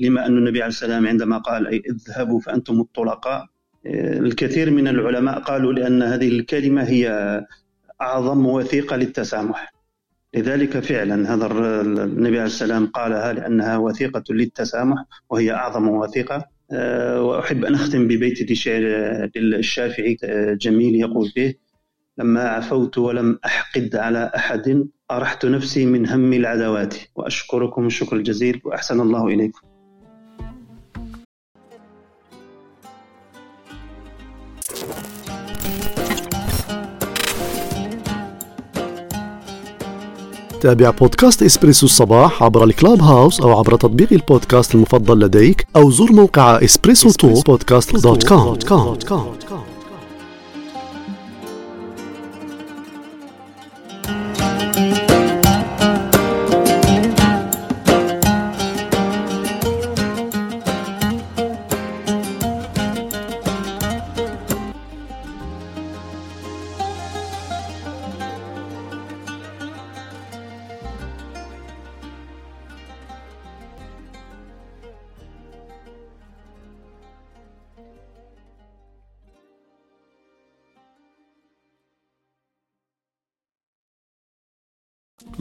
لما أن النبي عليه السلام عندما قال أي اذهبوا فأنتم الطلقاء الكثير من العلماء قالوا لأن هذه الكلمة هي أعظم وثيقة للتسامح. لذلك فعلا هذا النبي عليه السلام قالها لأنها وثيقة للتسامح وهي أعظم وثيقة. وأحب أن أختم ببيت للشافعي جميل يقول به لما عفوت ولم أحقد على أحد أرحت نفسي من هم العدوات وأشكركم الشكر الجزيل وأحسن الله إليكم. تابع بودكاست إسبريسو الصباح عبر ال Clubhouse أو عبر تطبيق البودكاست المفضل لديك أو زر موقع Espresso Talk podcast dot com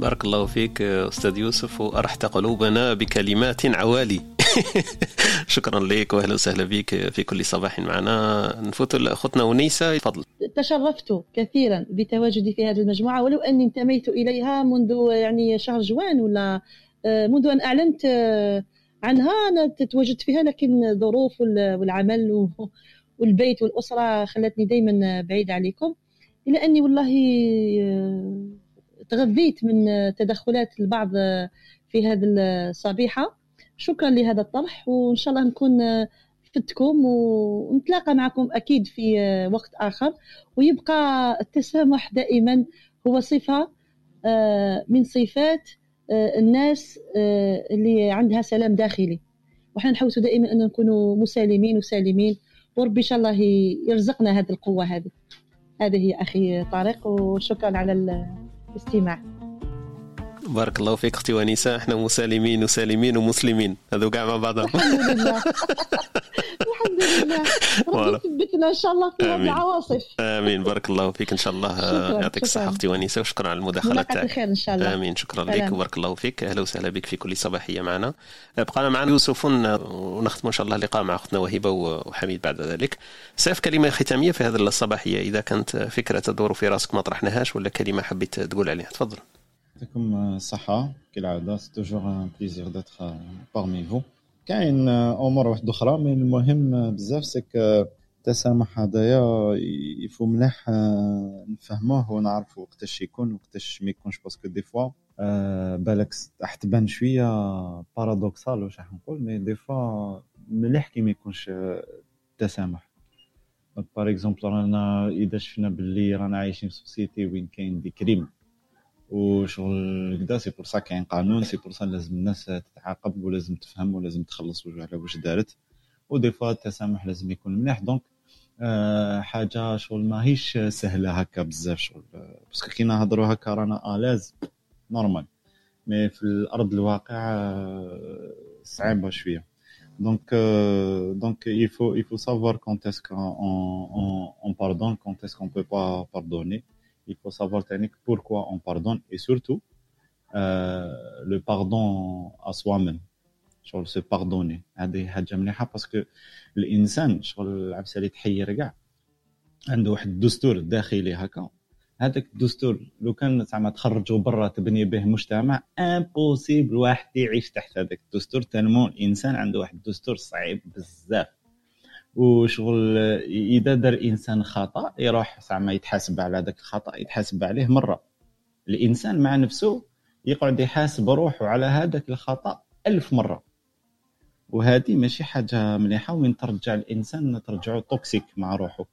بارك الله فيك أستاذ يوسف وأرحت قلوبنا بكلمات عوالي. شكرا لك واهلا وسهلا بك في كل صباح معنا. نفوت لأختنا ونيسه تفضل. تشرفت كثيرا بتواجدي في هذه المجموعة ولو أني انتميت إليها منذ يعني شهر جوان ولا آه، منذ أن أعلنت آه، عنها أنا تواجدت فيها لكن الظروف والعمل والبيت والأسرة خلتني دائما بعيده عليكم. إلى أني والله آه، تغذيت من تدخلات البعض في هذه الصبيحة. شكرا لهذا الطرح وإن شاء الله نكون فدتكم ونتلاقى معكم أكيد في وقت آخر. ويبقى التسامح دائما هو صفة آه، من صفات آه، الناس آه، اللي عندها سلام داخلي. وحنا نحوس دائما أن نكونوا مسالمين وسالمين وربي إن شاء الله يرزقنا هذه القوة هذه. هذه هي أخي طارق وشكرا على الاستماع بارك الله فيك أختي ونيسة. إحنا مسالمين وسالمين ومسلمين. هذو كاع مع بعضهم. الحمد لله. الحمد لله. ربي يثبتنا إن شاء الله في هذه العواصف. آمين. بارك الله فيك إن شاء الله. يعطيك الصحة أختي ونيسة وشكرا على المداخلة تاعك الخير إن شاء الله. آمين. شكرا لك وبارك الله فيك. أهلا وسهلا بك في كل صباحية معنا. بقى معنا يوسف ونختم إن شاء الله اللقاء مع أختنا وهبه وحميد بعد ذلك. سيف كلمة ختامية في هذه الصباحية. إذا كانت فكرة تدور في راسك ما طرحناهاش ولا كلمة حبيت تقول عليها تفضل. يعطيكم الصحة. كالعادة c'est toujours un plaisir d'être parmi vous كاين أمور واحدة أخرى mais المهم بزاف c'est que التسامح هذايا يفو مليح نفهموه ونعرفو وقتاش يكون وقتاش ما يكونش. parce que des fois بالك راح تبان شوية paradoxal واش راح نقول mais des fois مليح كي ما يكونش التسامح. par exemple رانا إذا شفنا باللي رانا عايشين في société وين كاين des crimes وشغل كدا c'est pour ça كاين قانون c'est pour ça لازم الناس تتعاقب ولازم تفهم ولازم تخلص على واش دارت. و des fois التسامح لازم يكون مليح. donc أه حاجة شغل ماهيش سهلة هكا بزاف شغل. parce que كي نهضروا هكا رانا à l'aise normal mais في الأرض الواقع صعيبة شوية. donc donc il faut il faut savoir quand est-ce qu'on on, on pardonne il faut savoir pourquoi on pardonne et surtout euh, le pardon à soi-même. شغل se pardonner. هذه حاجة مليحه parce que الانسان شغل العبسه تحير كاع عنده واحد الدستور داخلي هكا هذاك الدستور لو كان زعما تخرجوا برا تبني به مجتمع impossible واحد يعيش تحت هذاك الدستور tellement الانسان عنده واحد الدستور صعيب بزاف وشغل إذا دار إنسان خطأ يروح زعما يتحاسب على هذاك الخطأ يتحاسب عليه مرة. الإنسان مع نفسه يقعد يحاسب روحه على هذاك الخطأ ألف مرة. وهذه ماشي حاجة مليحة وين ترجع الإنسان ترجعه toxique مع روحه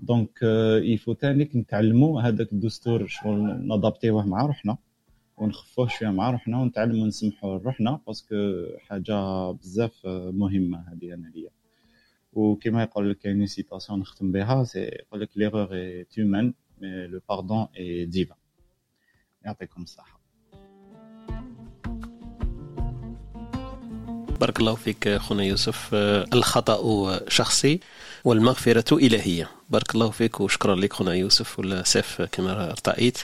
donc il faut تانيك نتعلموا هذاك الدستور شغل نضبطيوه مع روحنا ونخفوه شوية مع روحنا ونتعلموا نسمحوا لروحنا parce que حاجة بزاف مهمة هذه أنا ليا. وكما يقول لك كاين citation نختم بها c'est يقول لك l'erreur est humaine mais le pardon est divin يعطيكم الصحة. بارك الله فيك خونا يوسف. الخطأ شخصي والمغفرة إلهية. بارك الله فيك وشكرا لك خونا يوسف ولا سيف كما ارتأيت.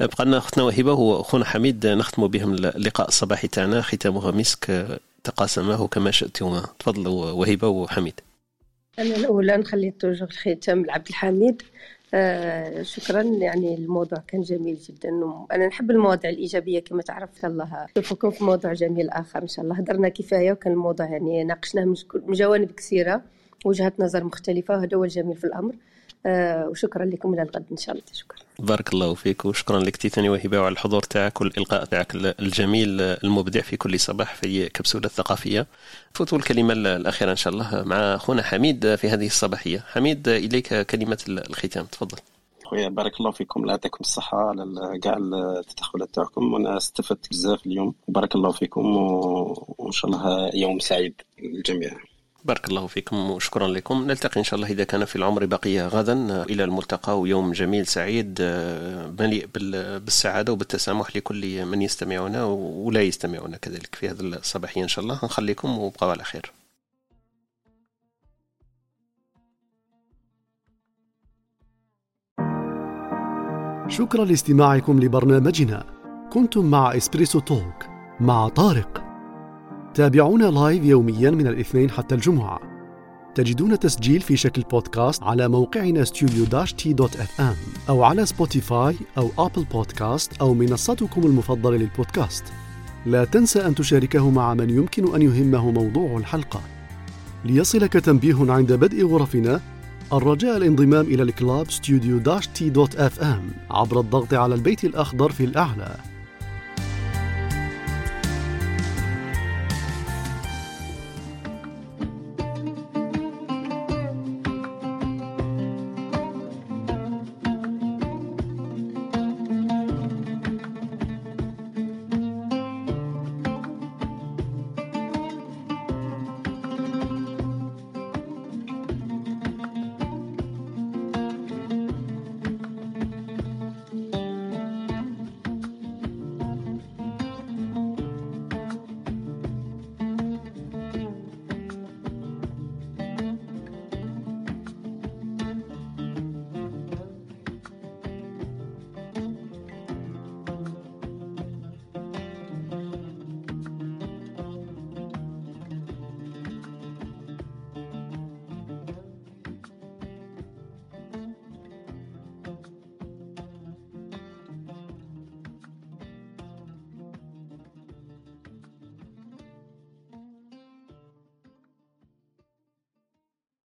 بقى لنا أختنا وهبه وخونا حميد نختم بهم اللقاء الصباحي تاعنا ختامها مسك تقاسماه كما شئتما. تفضلوا وهبه وحميد. أنا الأولى نخلي توجور الختام لعبد الحميد. آه شكرا يعني الموضوع كان جميل جدا أنا نحب المواضيع الإيجابية كما تعرف الله نشوفكم في موضوع جميل آخر إن شاء الله هدرنا كفاية وكان الموضوع يعني ناقشناه من جوانب كثيرة وجهات نظر مختلفة وهذا هو الجميل في الأمر. وشكرا لكم إلى الغد إن شاء الله. شكرا. بارك الله فيك وشكرا لك تيتاني وهبة وعلى الحضور تاعك والإلقاء تاعك الجميل المبدع في كل صباح في كبسولة الثقافية. فوتوا الكلمة الأخيرة إن شاء الله مع أخونا حميد في هذه الصباحية. حميد إليك كلمة الختام. تفضل. خويا بارك الله فيكم. الله يعطيكم الصحة على كاع التدخلات تاعكم. وأنا استفدت بزاف اليوم. بارك الله فيكم وإن شاء الله يوم سعيد للجميع. بارك الله فيكم وشكرا لكم. نلتقي إن شاء الله إذا كان في العمر بقية غدا. إلى الملتقى ويوم جميل سعيد مليء بالسعادة وبالتسامح لكل من يستمعنا ولا يستمعنا كذلك في هذا الصباحية إن شاء الله. نخليكم وبقوا على خير. شكرا لاستماعكم لبرنامجنا. كنتم مع إسبريسو توك مع طارق. تابعونا live يوميا من الاثنين حتى الجمعة. تجدون تسجيل في شكل بودكاست على موقعنا ام أو على سبوتيفاي أو أبل بودكاست أو منصتكم المفضلة للبودكاست. لا تنسى أن تشاركه مع من يمكن أن يهمه موضوع الحلقة. ليصلك تنبيه عند بدء غرفنا الرجاء الانضمام إلى ال Club ام عبر الضغط على البيت الأخضر في الأعلى.